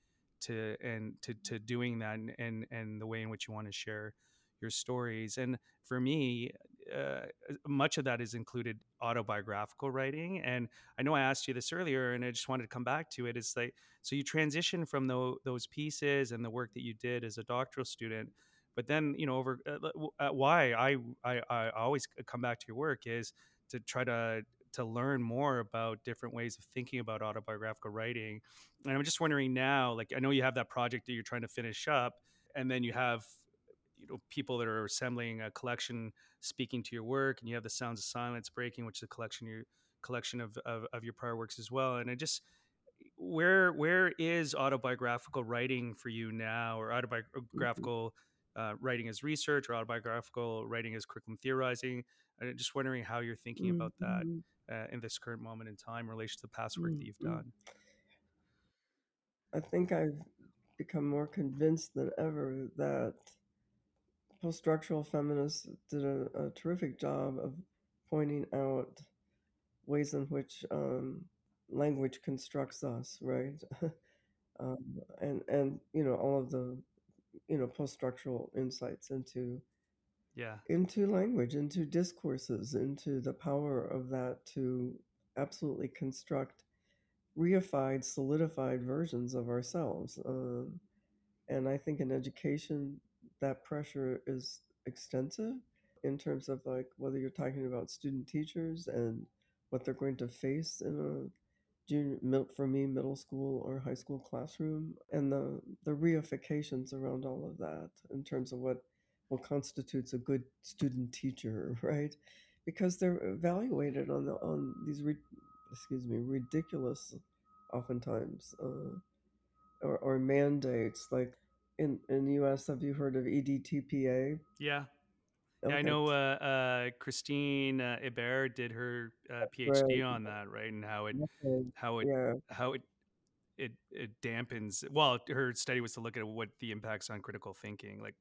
to and to to doing that, and and, and the way in which you want to share your stories. And for me, uh, much of that is included autobiographical writing. And I know I asked you this earlier, and I just wanted to come back to it. It's like so you transition from tho- those pieces and the work that you did as a doctoral student. But then, you know, over uh, uh, why I, I I always come back to your work is to try to to learn more about different ways of thinking about autobiographical writing. And I'm just wondering now, like I know you have that project that you're trying to finish up, and then you have you know people that are assembling a collection speaking to your work and you have the sounds of silence breaking which is a collection your collection of, of, of your prior works as well and i just where where is autobiographical writing for you now or Mhm. autobiographical uh, writing as research or autobiographical writing as curriculum theorizing i'm just wondering how you're thinking about that Mhm. uh, in this current moment in time in relation to the past work that you've Mhm. done I think I've become more convinced than ever that post-structural feminists did a, a terrific job of pointing out ways in which um, language constructs us, right? um, and and you know all of the you know post-structural insights into yeah into language, into discourses, into the power of that to absolutely construct reified, solidified versions of ourselves. Um, and I think in education, that pressure is extensive in terms of like whether you're talking about student teachers and what they're going to face in a junior, for me, middle school or high school classroom, and the the reifications around all of that in terms of what what constitutes a good student teacher, right? Because they're evaluated on the on these re, excuse me ridiculous, oftentimes, uh, or, or mandates like in in the U.S. Have you heard of EDTPA? yeah Yeah, I know uh, uh, Christine uh, Ibert did her uh, right. PhD on that, right? And how it, Okay. how it, Yeah, how it, it, it dampens. Well, her study was to look at what the impacts on critical thinking. Like,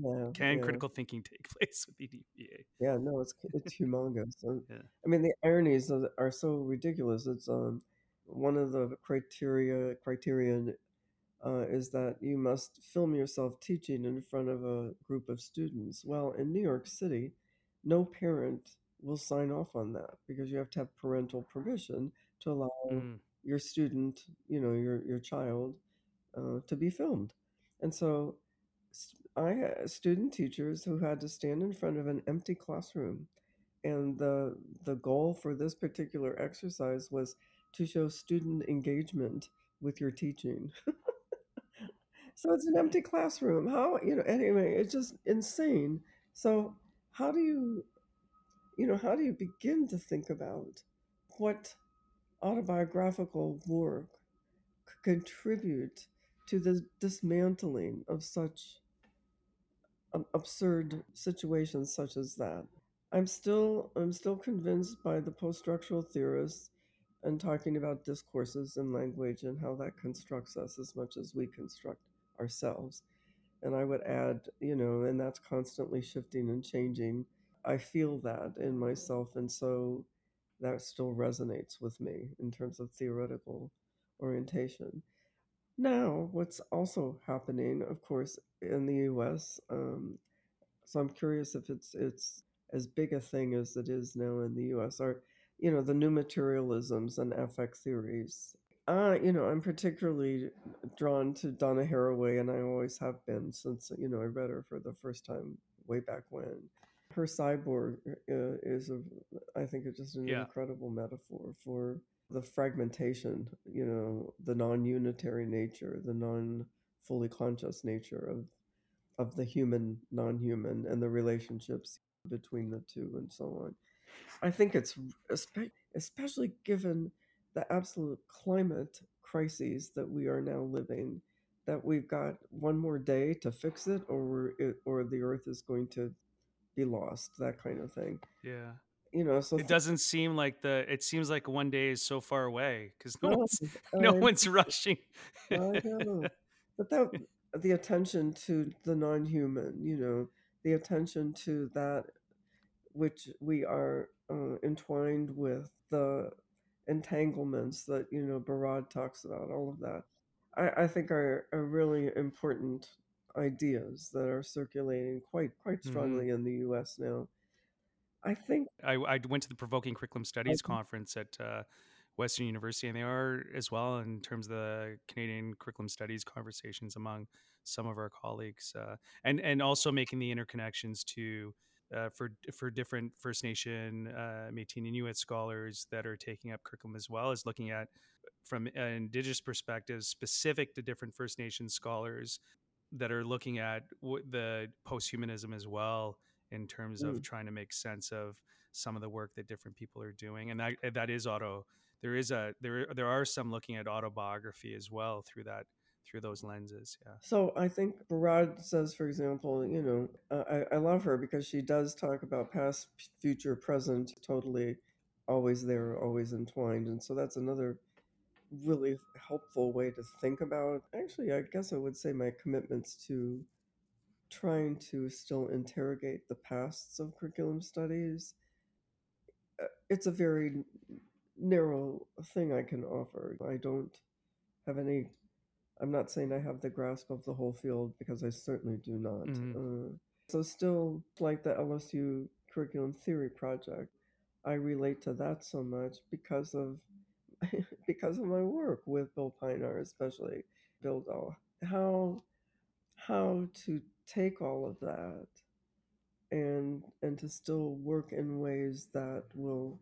yeah, can yeah. critical thinking take place with EDTPA? Yeah, no, it's it's humongous. And, Yeah, I mean, the ironies are so ridiculous. It's um one of the criteria criterion uh, is that you must film yourself teaching in front of a group of students. Well, in New York City, no parent will sign off on that because you have to have parental permission to allow mm, your student, you know, your your child, uh, to be filmed. And so I had student teachers who had to stand in front of an empty classroom and the the goal for this particular exercise was to show student engagement with your teaching. So it's an empty classroom. How, you know, anyway, it's just insane. So how do you, you know, how do you begin to think about what autobiographical work could contribute to the dismantling of such absurd situations such as that? I'm still I'm still convinced by the post-structural theorists and talking about discourses and language and how that constructs us as much as we construct ourselves. And I would add, you know, and that's constantly shifting and changing. I feel that in myself, and so that still resonates with me in terms of theoretical orientation. Now, what's also happening, of course, in the U.S. Um, so I'm curious if it's it's as big a thing as it is now in the U.S. Are you know the new materialisms and affect theories. Uh, you know, I'm particularly drawn to Donna Haraway, and I always have been since you know I read her for the first time way back when. Her cyborg uh, is a, I think, it's just an yeah, incredible metaphor for the fragmentation, you know, the non-unitary nature, the non-fully conscious nature of of the human non-human and the relationships between the two and so on i think it's especially given the absolute climate crises that we are now living that we've got one more day to fix it or it, or the earth is going to be lost that kind of thing yeah. You know, so It doesn't seem like the it seems like one day is so far away because no no, one's no I, one's rushing. But that the attention to the non-human, you know, the attention to that which we are uh, entwined with, the entanglements that you know Barad talks about, all of that, I, I think are, are really important ideas that are circulating quite quite Mhm. strongly in the U.S. now. I think I I went to the Provoking Curriculum Studies conference at, uh, Western University, and they are as well in terms of the Canadian curriculum studies conversations among some of our colleagues, uh, and and also making the interconnections to, uh, for for different First Nation, uh, Métis and Inuit scholars that are taking up curriculum as well as looking at from an Indigenous perspectives specific to different First Nation scholars that are looking at w- the post-humanism as well in terms of mm, trying to make sense of some of the work that different people are doing and that that is auto there is a there there are some looking at autobiography as well through that through those lenses yeah so. I think Barad says, for example, you know, uh, I, I love her because she does talk about past, future, present, totally, always there, always entwined, and so that's another really helpful way to think about. Actually, I guess I would say my commitments to trying to still interrogate the pasts of curriculum studies. uh, It's a very narrow thing I can offer. I don't have any. I'm not saying I have the grasp of the whole field because I certainly do not. hmm Uh, so, still, like the LSU curriculum theory project, I relate to that so much because of because of my work with Bill Pinar, especially Bill Doll. How how to take all of that and and to still work in ways that will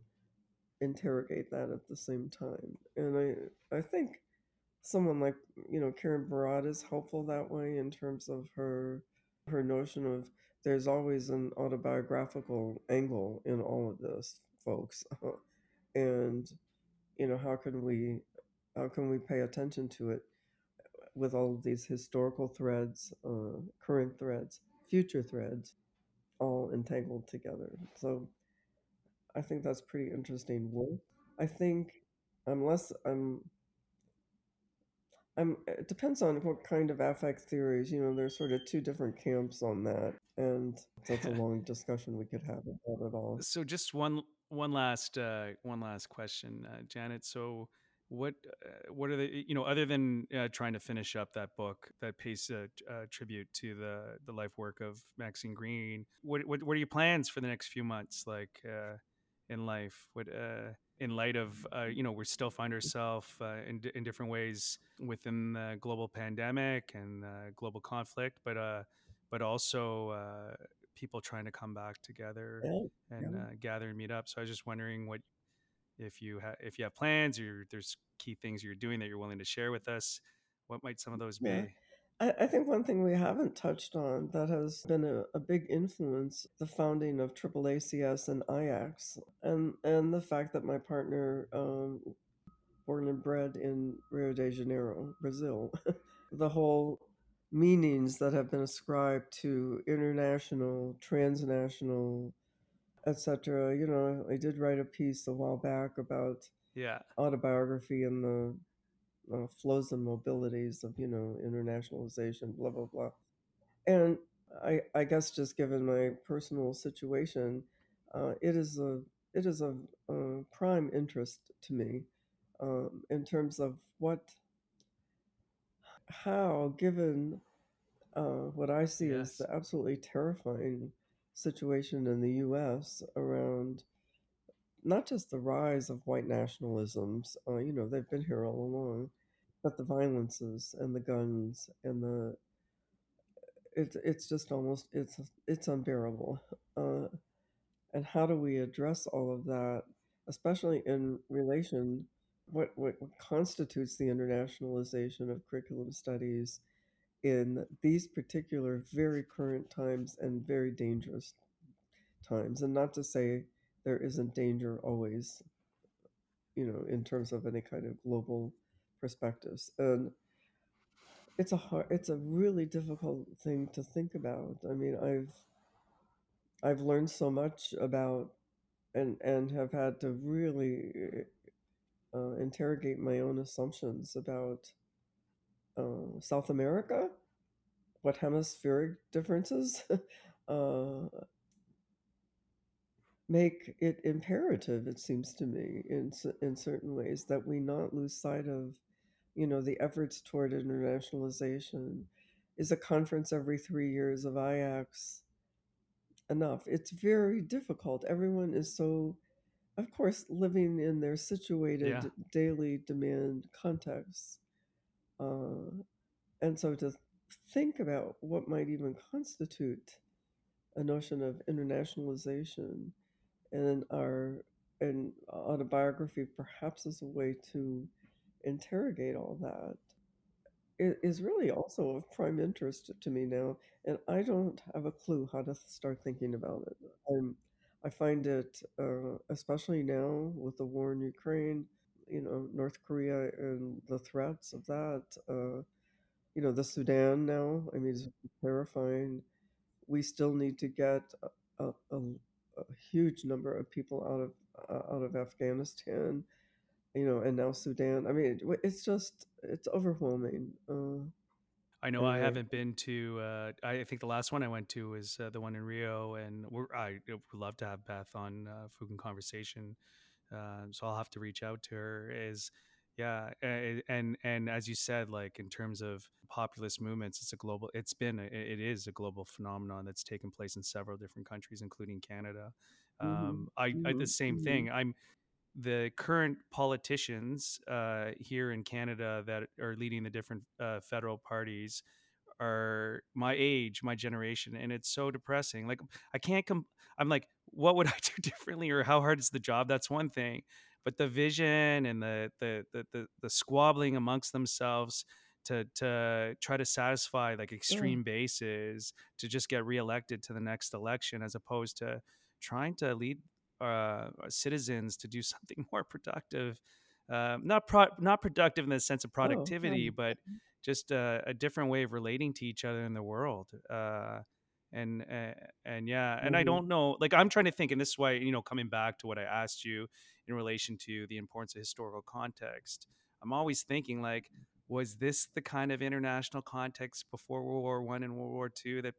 interrogate that at the same time. And I I think someone like you know Karen Barad is helpful that way in terms of her her notion of there's always an autobiographical angle in all of this, folks. and you know how can we how can we pay attention to it with all of these historical threads, uh, current threads, future threads, all entangled together. So I think that's pretty interesting work. I think unless I'm I'm it depends on what kind of affect theories, you know, there's sort of two different camps on that. And that's a long discussion we could have about it all. so just one one last uh one last question uh, janet so what uh, what are the you know other than uh, trying to finish up that book that pays a, a tribute to the the life work of Maxine Greene what, what what are your plans for the next few months like uh in life what uh in light of uh, you know we still find ourselves uh, in, in different ways within the global pandemic and uh, global conflict but uh but also uh, people trying to come back together Yeah. and Yeah. uh, gather and meet up. So I was just wondering what if you have if you have plans or there's key things you're doing that you're willing to share with us. What might some of those Yeah. be? I, I think one thing we haven't touched on that has been a, a big influence the founding of AAACS and IAACS, and and the fact that my partner, um, born and bred in Rio de Janeiro, Brazil, the whole meanings that have been ascribed to international, transnational, etc. You know, I did write a piece a while back about Yeah. autobiography and the uh, flows and mobilities of you know internationalization blah blah blah and i i guess just given my personal situation uh, it is a it is a, a prime interest to me um, in terms of what how given uh, what i see as the absolutely terrifying situation in the us around not just the rise of white nationalisms uh, you know they've been here all along but the violences and the guns and the it's it's just almost it's it's unbearable. Uh, and how do we address all of that, especially in relation what what, what constitutes the internationalization of curriculum studies in these particular very current times and very dangerous times, and not to say there isn't danger always, you know, in terms of any kind of global perspectives. And it's a hard, it's a really difficult thing to think about. I mean, I've I've learned so much about and and have had to really uh, interrogate my own assumptions about uh, South America, what hemispheric differences uh, make it imperative, it seems to me, in in certain ways, that we not lose sight of, you know, the efforts toward internationalization. Is a conference every three years of IAACS enough? It's very difficult. Everyone is so, of course, living in their situated Yeah. daily demand contexts. Uh, and so to think about what might even constitute a notion of internationalization and our an autobiography perhaps as a way to interrogate all that is really also of prime interest to me now and i don't have a clue how to start thinking about it. I'm i find it uh, especially now with the war in ukraine you know north korea and the threats of that uh, you know the sudan now i mean it's terrifying we still need to get a, a, a, huge number of people out of uh, out of Afghanistan, you know, and now Sudan. I mean, it, it's just it's overwhelming. Uh, I know I haven't been to. Uh, I think the last one I went to was uh, the one in Rio, and we're, I would love to have Beth on uh, Fukin Conversation. Uh, so I'll have to reach out to her. Is yeah, and and as you said, like in terms of populist movements, it's a global. It's been a, it is a global phenomenon that's taken place in several different countries, including Canada. hmm Um, I, I the same hmm thing. I'm the current politicians uh, here in Canada that are leading the different uh, federal parties are my age, my generation, and it's so depressing. Like I can't come. I'm like, what would I do differently, or how hard is the job? That's one thing, but the vision and the the the the, the squabbling amongst themselves to to try to satisfy like yeah, extreme bases to just get reelected to the next election, as opposed to trying to lead uh, citizens to do something more productive. Uh, not pro- not productive in the sense of oh yeah, productivity, but just a, a different way of relating to each other in the world. Uh, and uh, and yeah, and I hmm don't know. Like I'm trying to think, and this is why you know, coming back to what I asked you in relation to the importance of historical context. I'm always thinking like, was this the kind of international context before World War One and World War Two that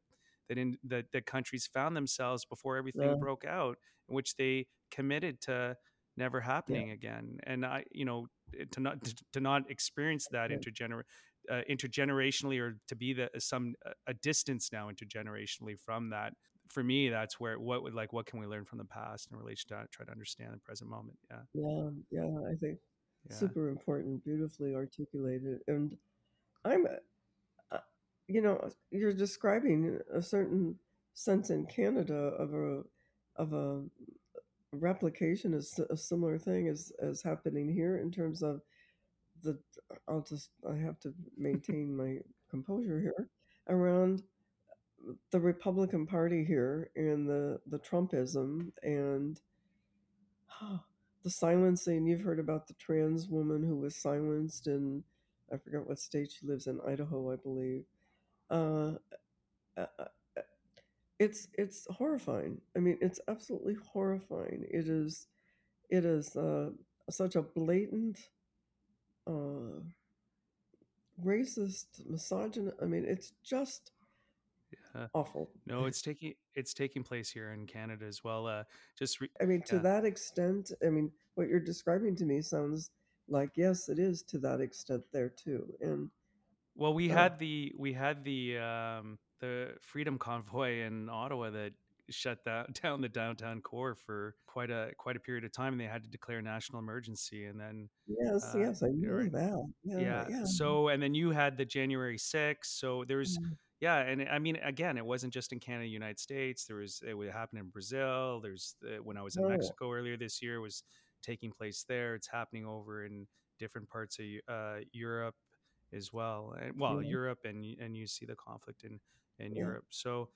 that in that, that countries found themselves before everything yeah, broke out, in which they committed to never yeah, happening again. And I, you know, to not to, to not experience that yeah, intergener uh, intergenerationally or to be the some a distance now intergenerationally from that for me that's where what would like what can we learn from the past in relation to try to understand the present moment yeah yeah, yeah. I think yeah super important, beautifully articulated, and I'm, uh, you know, you're describing a certain sense in Canada of a of a replication is a similar thing as as happening here in terms of the I'll just I have to maintain my composure here around the Republican Party here and the the Trumpism and the silencing. You've heard about the trans woman who was silenced in I forget what state she lives in Idaho I believe. Uh, uh, uh, it's it's horrifying. I mean it's absolutely horrifying. It is it is uh, such a blatant uh, racist, misogynist. I mean, it's just yeah awful. no it's taking it's taking place here in canada as well uh just re- I mean, to that extent, I mean, what you're describing to me sounds like yes, it is to that extent there too. And well we uh, had the we had the um the freedom convoy in ottawa that shut that down the downtown core for quite a quite a period of time and they had to declare national emergency and then yes, uh yes, I know right that. Yeah, Yeah. yeah, So, and then you had the January 6th. So there's, yeah. yeah. And I mean, again, it wasn't just in Canada, United States. There was, it would happen in Brazil. There's, the, when I was in Oh, Mexico earlier this year, it was taking place there. It's happening over in different parts of uh, Europe as well. And well, yeah, Europe and, and you see the conflict in, in yeah, Europe. So,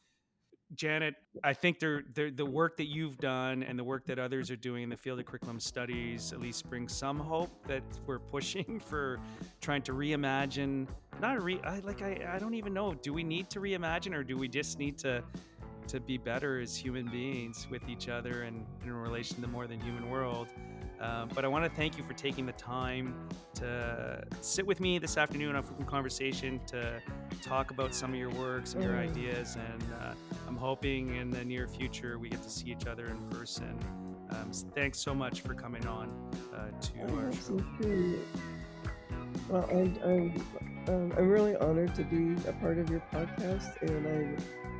Janet, I think they're, they're, the work that you've done and the work that others are doing in the field of curriculum studies at least brings some hope that we're pushing for trying to reimagine. Not re, I, like I, I don't even know. Do we need to reimagine or do we just need to to be better as human beings with each other and in relation to the more than human world. Um, but I want to thank you for taking the time to sit with me this afternoon on Frequent Conversation to talk about some of your works of your Mm. ideas. And uh, I'm hoping in the near future we get to see each other in person. Um, s- thanks so much for coming on uh, to Oh, our show. Well, I, I'm, um, I'm really honored to be a part of your podcast, and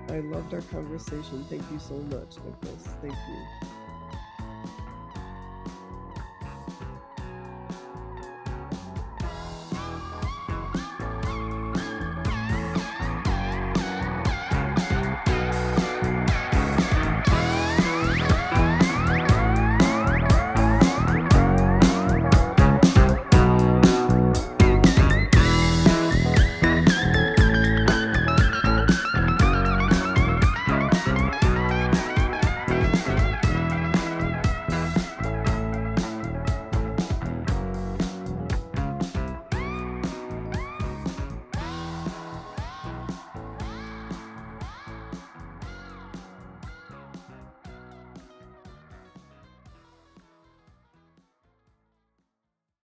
I, I loved our conversation. Thank you so much, Nicholas. Thank you.